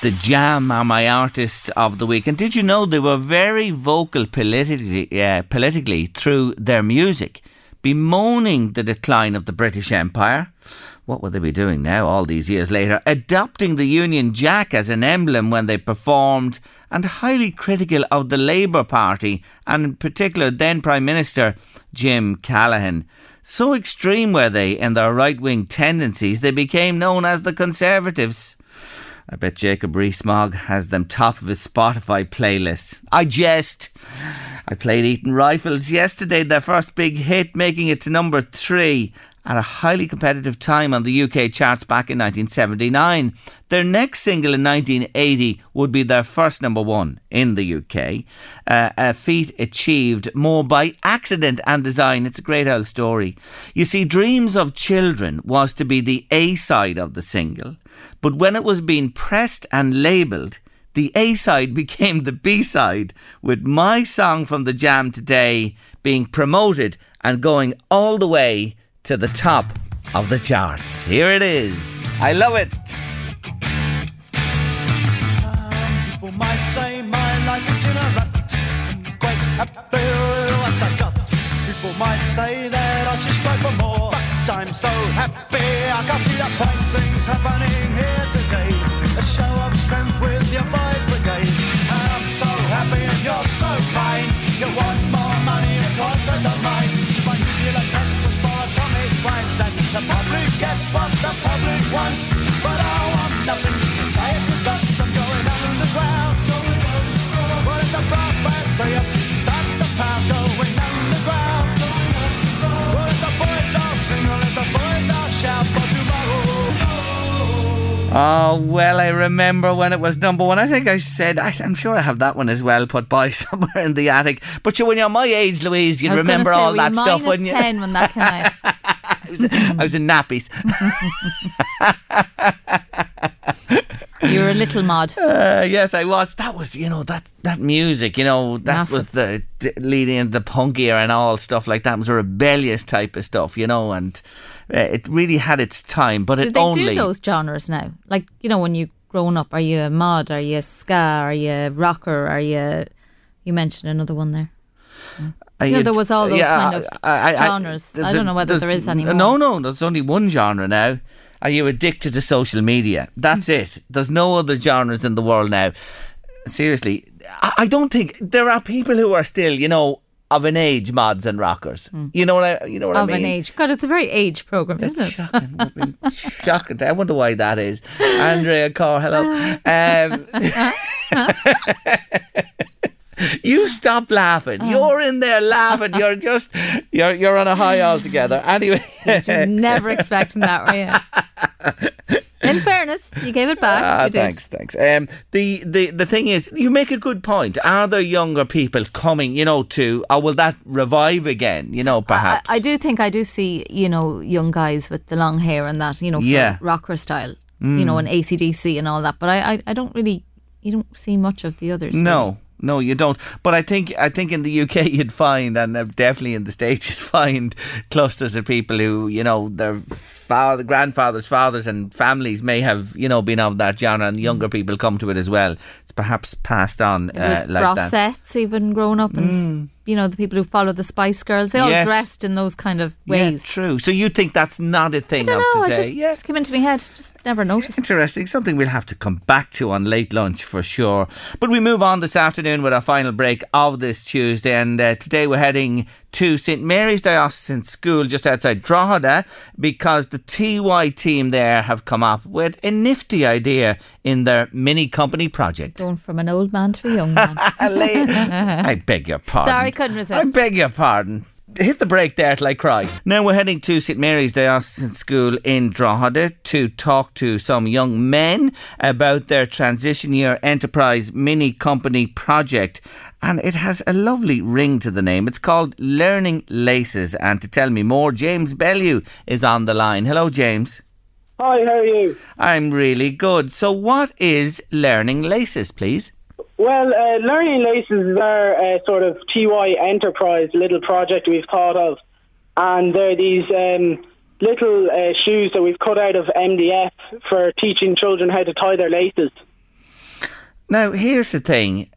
The Jam are my artists of the week. And did you know they were very vocal politically, uh, politically through their music, bemoaning the decline of the British Empire? What would they be doing now, all these years later? Adopting the Union Jack as an emblem when they performed, and highly critical of the Labour Party, and in particular then Prime Minister Jim Callaghan. So extreme were they in their right wing tendencies, they became known as the Conservatives. I bet Jacob Rees-Mogg has them top of his Spotify playlist. I jest. I played Eton Rifles yesterday, their first big hit, making it to number three at a highly competitive time on the UK charts back in 1979. Their next single in 1980 would be their first number one in the UK, uh, a feat achieved more by accident and design. It's a great old story. You see, Dreams of Children was to be the A side of the single, but when it was being pressed and labelled, the A side became the B side, with my song from the Jam today being promoted and going all the way to the top of the charts. Here it is. I love it. People might say in a rut. What I got. People might say that I should strive for more. But I'm so happy I can see the fine things happening here today. A show of strength with your boys brigade. And I'm so happy and you're so kind. You want more money, of course I don't mind. To my nuclear tax was for atomic crimes. And the public gets what the public wants. But I want nothing Oh, well, I remember when it was number one. I think I said, I, I'm sure I have that one as well put by somewhere in the attic. But you, when you're my age, Louise, you'd I was gonna remember say, all that stuff, wouldn't you? 10 when that came out. I, was, I was in nappies. You were a little mod. Uh, yes, I was. That was, you know, that that music, you know, that was the, the leading into the punk era and all stuff like that. It was a rebellious type of stuff, you know, and it really had its time. But Do it they only do those genres now? Like, you know, when you grown up, are you a mod? Are you a ska? Are you a rocker? Are you. You mentioned another one there. Uh, You know, there was all those yeah, kind of I- I- I- genres. I, there's don't a- know whether there is anymore. No, no, there's only one genre now. Are you addicted to social media? That's it. There's no other genres in the world now. Seriously, I, I don't think there are people who are still, you know, of an age mods and rockers. You know what I, you know what of I mean? Of an age. God, it's a very age program, isn't it? Shocking. I wonder why that is. Andrea Corr, hello. Um, you stop laughing. Oh. You're in there laughing. You're just you're you're on a high altogether. Anyway, Just never expecting that, were you? In fairness, you gave it back. Ah, thanks, thanks. Um, the, the the thing is, you make a good point. Are there younger people coming, you know, to, or will that revive again? You know, perhaps. I, I do think I do see, you know, young guys with the long hair and that, you know, Yeah. rocker style, Mm. you know, and ACDC and all that. But I, I, I don't really, you don't see much of the others. No, no, you don't. But I think I think in the UK you'd find, and uh, definitely in the states you'd find clusters of people who you know their father, grandfathers, fathers, and families may have you know been of that genre, and younger people come to it as well. It's perhaps passed on uh, like that. Even growing up, and Mm. you know the people who follow the Spice Girls. They all Yes. dressed in those kind of Yeah, ways. true. So you think that's not a thing I don't of know. It today? just, yeah. just came into my head. Just never noticed. Interesting. Something we'll have to come back to on late lunch for sure. But we move on this afternoon with our final break of this Tuesday. And uh, today we're heading to St Mary's Diocesan School just outside Drogheda because the TY team there have come up with a nifty idea in their mini company project. Going from an old man to a young man. I beg your pardon. Sorry, couldn't resist. I beg your pardon. Hit the brake there till I cry. Now we're heading to St Mary's Diocesan School in Drogheda to talk to some young men about their transition year enterprise mini company project. And it has a lovely ring to the name. It's called Learning Laces. And to tell me more, James Bellew is on the line. Hello, James. Hi, how are you? I'm really good. So, what is Learning Laces, please? Well, uh, Learning Laces is our uh, sort of TY enterprise little project we've thought of. And they're these um, little uh, shoes that we've cut out of MDF for teaching children how to tie their laces. Now, here's the thing.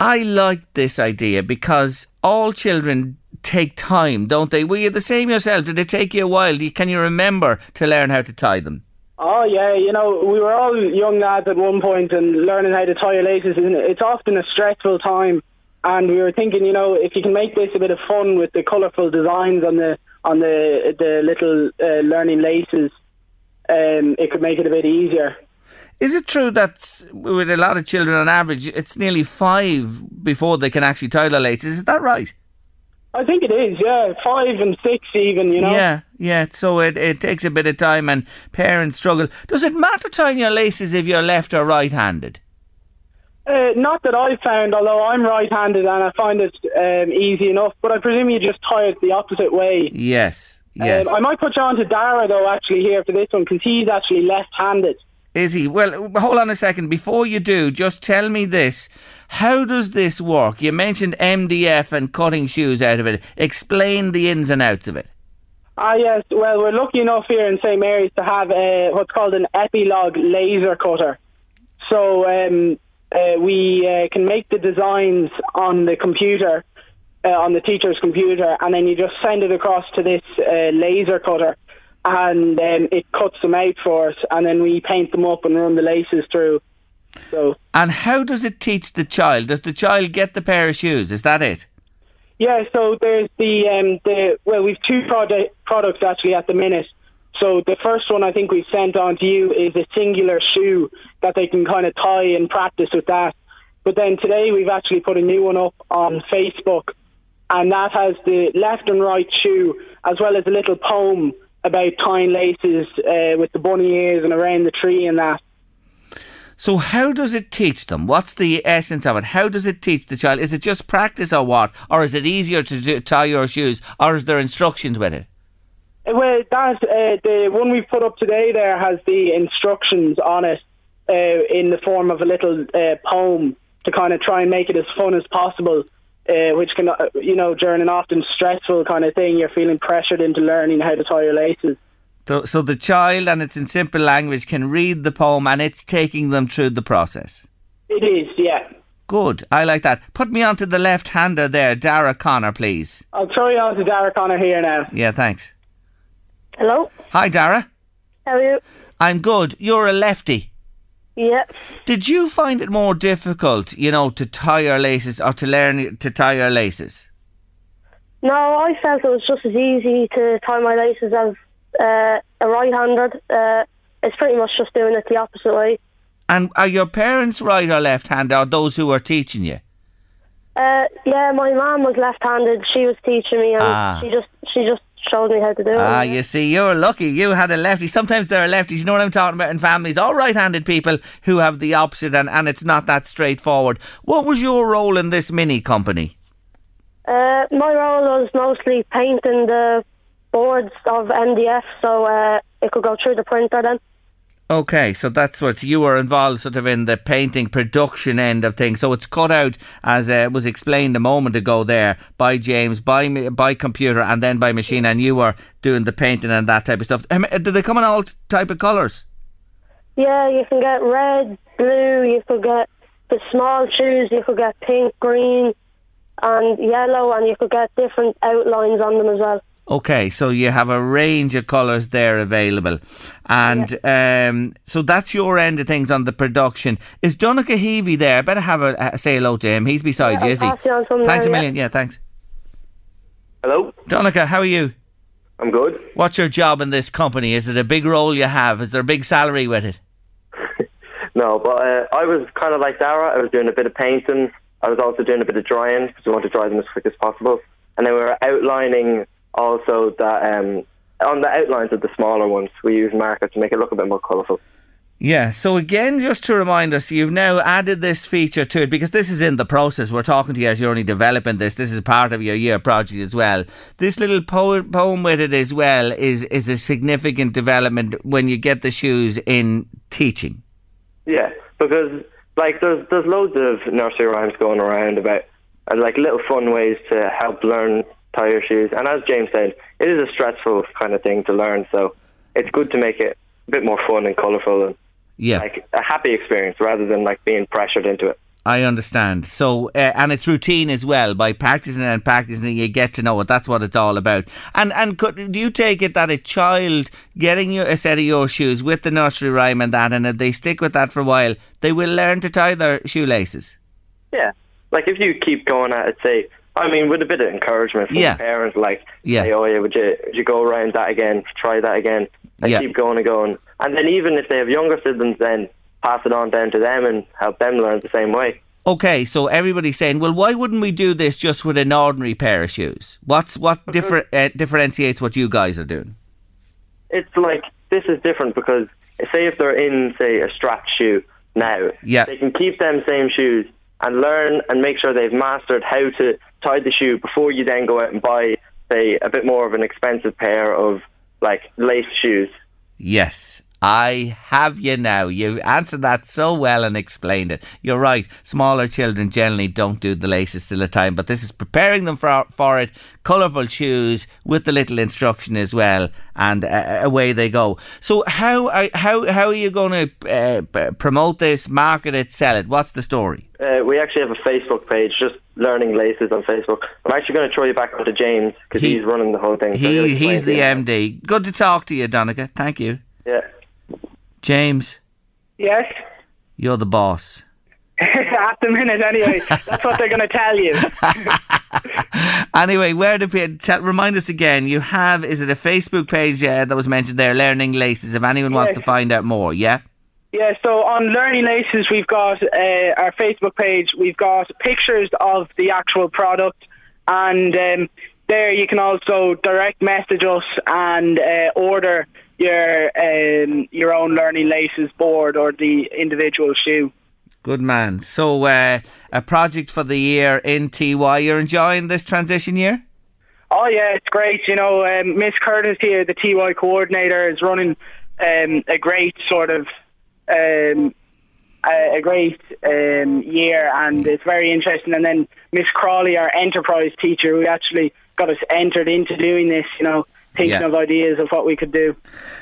I like this idea because all children take time, don't they? Were you the same yourself? Did it take you a while? Can you remember to learn how to tie them? Oh, yeah, you know, we were all young lads at one point and learning how to tie your laces, it's often a stressful time. And we were thinking, you know, if you can make this a bit of fun with the colourful designs on the on the the little uh, learning laces, um, it could make it a bit easier. Is it true that with a lot of children on average, it's nearly five before they can actually tie their laces? Is that right? I think it is, yeah, five and six even, you know. Yeah, yeah. So it, it takes a bit of time and parents struggle. Does it matter tying your laces if you're left or right handed? Uh, not that I've found, although I'm right-handed and I find it um, easy enough. But I presume you just tie it the opposite way. Yes, yes. Um, I might put you on to Dara though, actually here for this one, because he's actually left-handed. Is he? Well, hold on a second. Before you do, just tell me this. How does this work? You mentioned MDF and cutting shoes out of it. Explain the ins and outs of it. Ah, yes. Well, we're lucky enough here in St Mary's to have a, what's called an Epilog laser cutter. So um, uh, we uh, can make the designs on the computer, uh, on the teacher's computer, and then you just send it across to this uh, laser cutter, and um, it cuts them out for us, and then we paint them up and run the laces through. So And how does it teach the child? Does the child get the pair of shoes? Is that it? Yeah, so there's the um, the well, we've two product products actually at the minute. So the first one I think we've sent on to you is a singular shoe that they can kind of tie and practice with that. But then today we've actually put a new one up on Facebook, and that has the left and right shoe as well as a little poem about tying laces uh, with the bunny ears and around the tree and that. So how does it teach them? What's the essence of it? How does it teach the child? Is it just practice or what? Or is it easier to do, tie your shoes? Or is there instructions with it? Uh, Well, that uh, the one we've put up today there has the instructions on it uh, in the form of a little uh, poem to kind of try and make it as fun as possible. Uh, which can, uh, you know, during an often stressful kind of thing, you're feeling pressured into learning how to tie your laces. So, so the child, and it's in simple language, can read the poem and it's taking them through the process. It is, yeah. Good. I like that. Put me onto the left hander there, Dara Connor, please. I'll throw you on to Dara Connor here now. Yeah, thanks. Hello, Hi, Dara. how are you? I'm good. You're a lefty. Yeah. Did you find it more difficult, you know, to tie your laces or to learn to tie your laces? No, I felt it was just as easy to tie my laces as uh, a right-handed. Uh, it's pretty much just doing it the opposite way. And are your parents right or left-handed, or those who are teaching you? Uh, yeah, my mum was left-handed. She was teaching me, and Ah. she just she just showed me how to do it. Ah, you see, you're lucky. You had a lefty. Sometimes there are lefties. You know what I'm talking about in families. All right-handed people who have the opposite, and, and it's not that straightforward. What was your role in this mini company? Uh, my role was mostly painting the boards of MDF, so uh, it could go through the printer then. Okay, so that's what you were involved sort of in the painting production end of things. So it's cut out, as uh, was explained a moment ago there, by James, by by computer, and then by machine, and you were doing the painting and that type of stuff. Do they come in all type of colours? Yeah, you can get red, blue, you could get the small shoes, you could get pink, green, and yellow, and you could get different outlines on them as well. Okay, so you have a range of colours there available. And um, so that's your end of things on the production. Is Donica Heavey there? I better have a, a say hello to him. He's beside Yeah, you, is he? I'll pass you on Thanks now, a yeah. million. Yeah, thanks. Hello, Donica, how are you? I'm good. What's your job in this company? Is it a big role you have? Is there a big salary with it? No, but uh, I was kind of like Dara. I was doing a bit of painting. I was also doing a bit of drying because we want to dry them as quick as possible. And then we were outlining also that um, on the outlines of the smaller ones, we use marker to make it look a bit more colourful. Yeah, so again, just to remind us, you've now added this feature to it because this is in the process. We're talking to you as you're only developing this. This is part of your year project as well. This little po- poem with it as well is, is a significant development when you get the shoes in teaching. Yeah, because like there's there's loads of nursery rhymes going around about uh, like little fun ways to help learn tie your shoes. And as James said, it is a stressful kind of thing to learn. So it's good to make it a bit more fun and colourful and Yeah. like a happy experience rather than like being pressured into it. I understand. So, uh, and it's routine as well. By practicing and practicing, you get to know it. That's what it's all about. And and could, do you take it that a child getting you a set of your shoes with the nursery rhyme and that, and if they stick with that for a while, they will learn to tie their shoelaces? Yeah. Like if you keep going at it, say, I mean, with a bit of encouragement from Yeah. parents, like, Yeah. say, oh yeah, would you would you go around that again, try that again, and Yeah. keep going and going. And then even if they have younger siblings, then pass it on down to them and help them learn the same way. Okay, so everybody's saying, well, why wouldn't we do this just with an ordinary pair of shoes? What's what differ, uh, differentiates what you guys are doing? It's like this is different because say if they're in say a strapped shoe now, Yeah. they can keep them same shoes and learn and make sure they've mastered how to tie the shoe before you then go out and buy say a bit more of an expensive pair of like lace shoes. Yes. I have you now. You answered that so well and explained it. You're right. Smaller children generally don't do the laces till the time, but this is preparing them for for it. Colourful shoes with the little instruction as well, and uh, away they go. So how are, how how are you going to uh, promote this, market it, sell it? What's the story? Uh, we actually have a Facebook page, just learning laces on Facebook. I'm actually going to throw you back onto James because he's running the whole thing. so he'll he's the. MD. Good to talk to you, Donica. Thank you, Yeah. James. Yes. You're the boss. At the minute, anyway. That's what they're going to tell you. Anyway, where do people tell, remind us again? You have is it a Facebook page uh, that was mentioned there, Learning Laces? If anyone wants to find out more, yeah. Yeah, so on Learning Laces, we've got uh, our Facebook page. We've got pictures of the actual product, and um, there you can also direct message us and uh, order your um, your own Learning Laces board or the individual shoe. Good man. So, uh, a project for the year in TY. You're enjoying this transition year? Oh yeah, it's great. You know, um, Miss Curtis here, the TY coordinator, is running um, a great sort of um, a, a great um, year, and it's very interesting. And then Miss Crawley, our enterprise teacher, who actually got us entered into doing this. You know, thinking Yeah. of ideas of what we could do.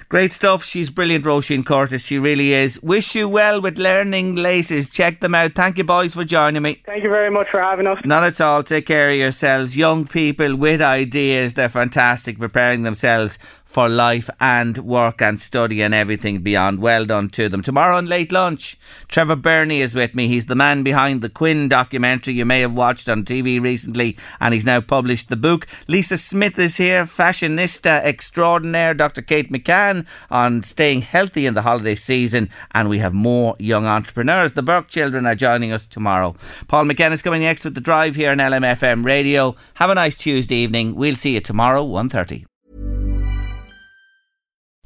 Great stuff. She's brilliant, Roisin Curtis. She really is. Wish you well with Learning Laces. Check them out. Thank you, boys, for joining me. Thank you very much for having us. Not at all. Take care of yourselves. Young people with ideas. They're fantastic, preparing themselves for life and work and study and everything beyond. Well done to them. Tomorrow on Late Lunch, Trevor Birney is with me. He's the man behind the Quinn documentary you may have watched on TV recently, and he's now published the book. Lisa Smith is here, fashionista extraordinaire. Dr. Kate McCann on staying healthy in the holiday season, and we have more young entrepreneurs. The Burke children are joining us tomorrow. Paul McCann is coming next with the drive here on LMFM Radio. Have a nice Tuesday evening. We'll see you tomorrow, 1.30.